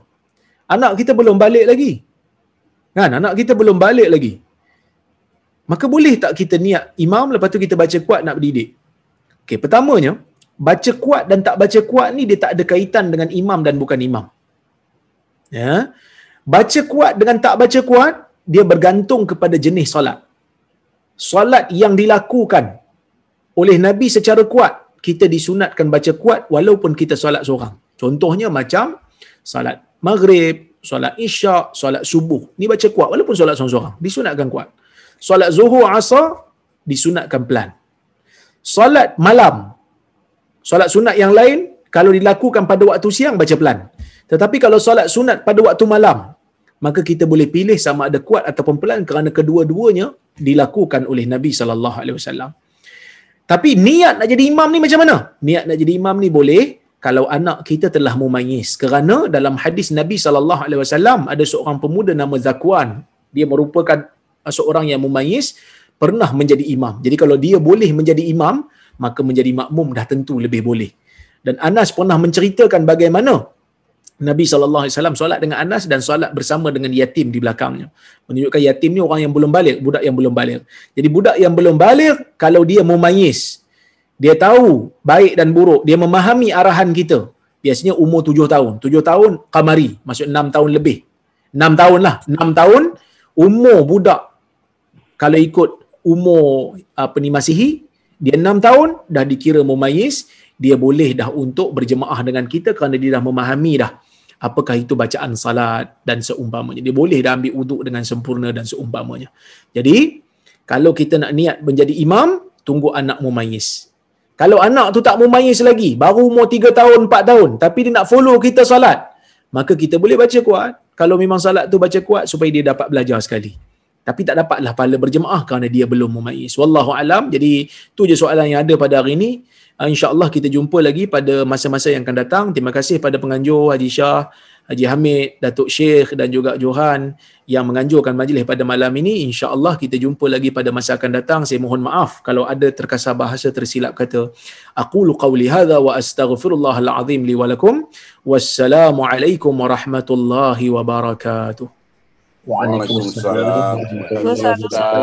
Anak kita belum balik lagi. Kan? Anak kita belum balik lagi. Maka boleh tak kita niat imam lepas tu kita baca kuat nak berdidik? Okey, pertamanya, baca kuat dan tak baca kuat ni dia tak ada kaitan dengan imam dan bukan imam. Ya. Baca kuat dengan tak baca kuat dia bergantung kepada jenis solat. Solat yang dilakukan oleh Nabi secara kuat, kita disunatkan baca kuat walaupun kita solat seorang. Contohnya macam solat maghrib, solat isyak, solat subuh. Ni baca kuat walaupun solat seorang-seorang. Disunatkan kuat. Solat zuhur, asar, disunatkan pelan. Solat malam, solat sunat yang lain, kalau dilakukan pada waktu siang, baca pelan. Tetapi kalau solat sunat pada waktu malam, maka kita boleh pilih sama ada kuat ataupun pelan kerana kedua-duanya dilakukan oleh Nabi sallallahu alaihi wasallam. Tapi niat nak jadi imam ni macam mana? Niat nak jadi imam ni boleh kalau anak kita telah mumayyiz. Kerana dalam hadis Nabi wasallam ada seorang pemuda nama Zakwan. Dia merupakan seorang yang mumayyiz pernah menjadi imam. Jadi kalau dia boleh menjadi imam, maka menjadi makmum dah tentu lebih boleh. Dan Anas pernah menceritakan bagaimana Nabi SAW solat dengan Anas dan solat bersama dengan yatim di belakangnya. Menunjukkan yatim ni orang yang belum balik, budak yang belum balik. Jadi budak yang belum balik, kalau dia memayis, dia tahu baik dan buruk, dia memahami arahan kita. Biasanya umur tujuh tahun. Tujuh tahun, kamari. Maksud enam tahun lebih. Enam tahun lah. Enam tahun, umur budak. Kalau ikut umur apa ni masihi, dia enam tahun, dah dikira memayis, dia boleh dah untuk berjemaah dengan kita kerana dia dah memahami dah apakah itu bacaan salat dan seumpamanya. Dia boleh dah ambil wuduk dengan sempurna dan seumpamanya. Jadi, kalau kita nak niat menjadi imam, tunggu anak mumayyiz. Kalau anak tu tak mumayyiz lagi, baru umur 3 tahun, 4 tahun, tapi dia nak follow kita salat, maka kita boleh baca kuat. Kalau memang salat tu baca kuat supaya dia dapat belajar sekali. Tapi tak dapatlah pahala berjemaah kerana dia belum mumayyiz. Wallahu alam. Jadi, tu je soalan yang ada pada hari ini. Uh, InsyaAllah kita jumpa lagi pada masa-masa yang akan datang. Terima kasih pada penganjur Haji Shah, Haji Hamid, Datuk Syekh dan juga Johan yang menganjurkan majlis pada malam ini. InsyaAllah kita jumpa lagi pada masa akan datang. Saya mohon maaf kalau ada terkasar bahasa tersilap kata. Aku qawli hadha wa astaghfirullahal azim li walakum. Wassalamualaikum warahmatullahi wabarakatuh. Waalaikumsalam. Waalaikumsalam.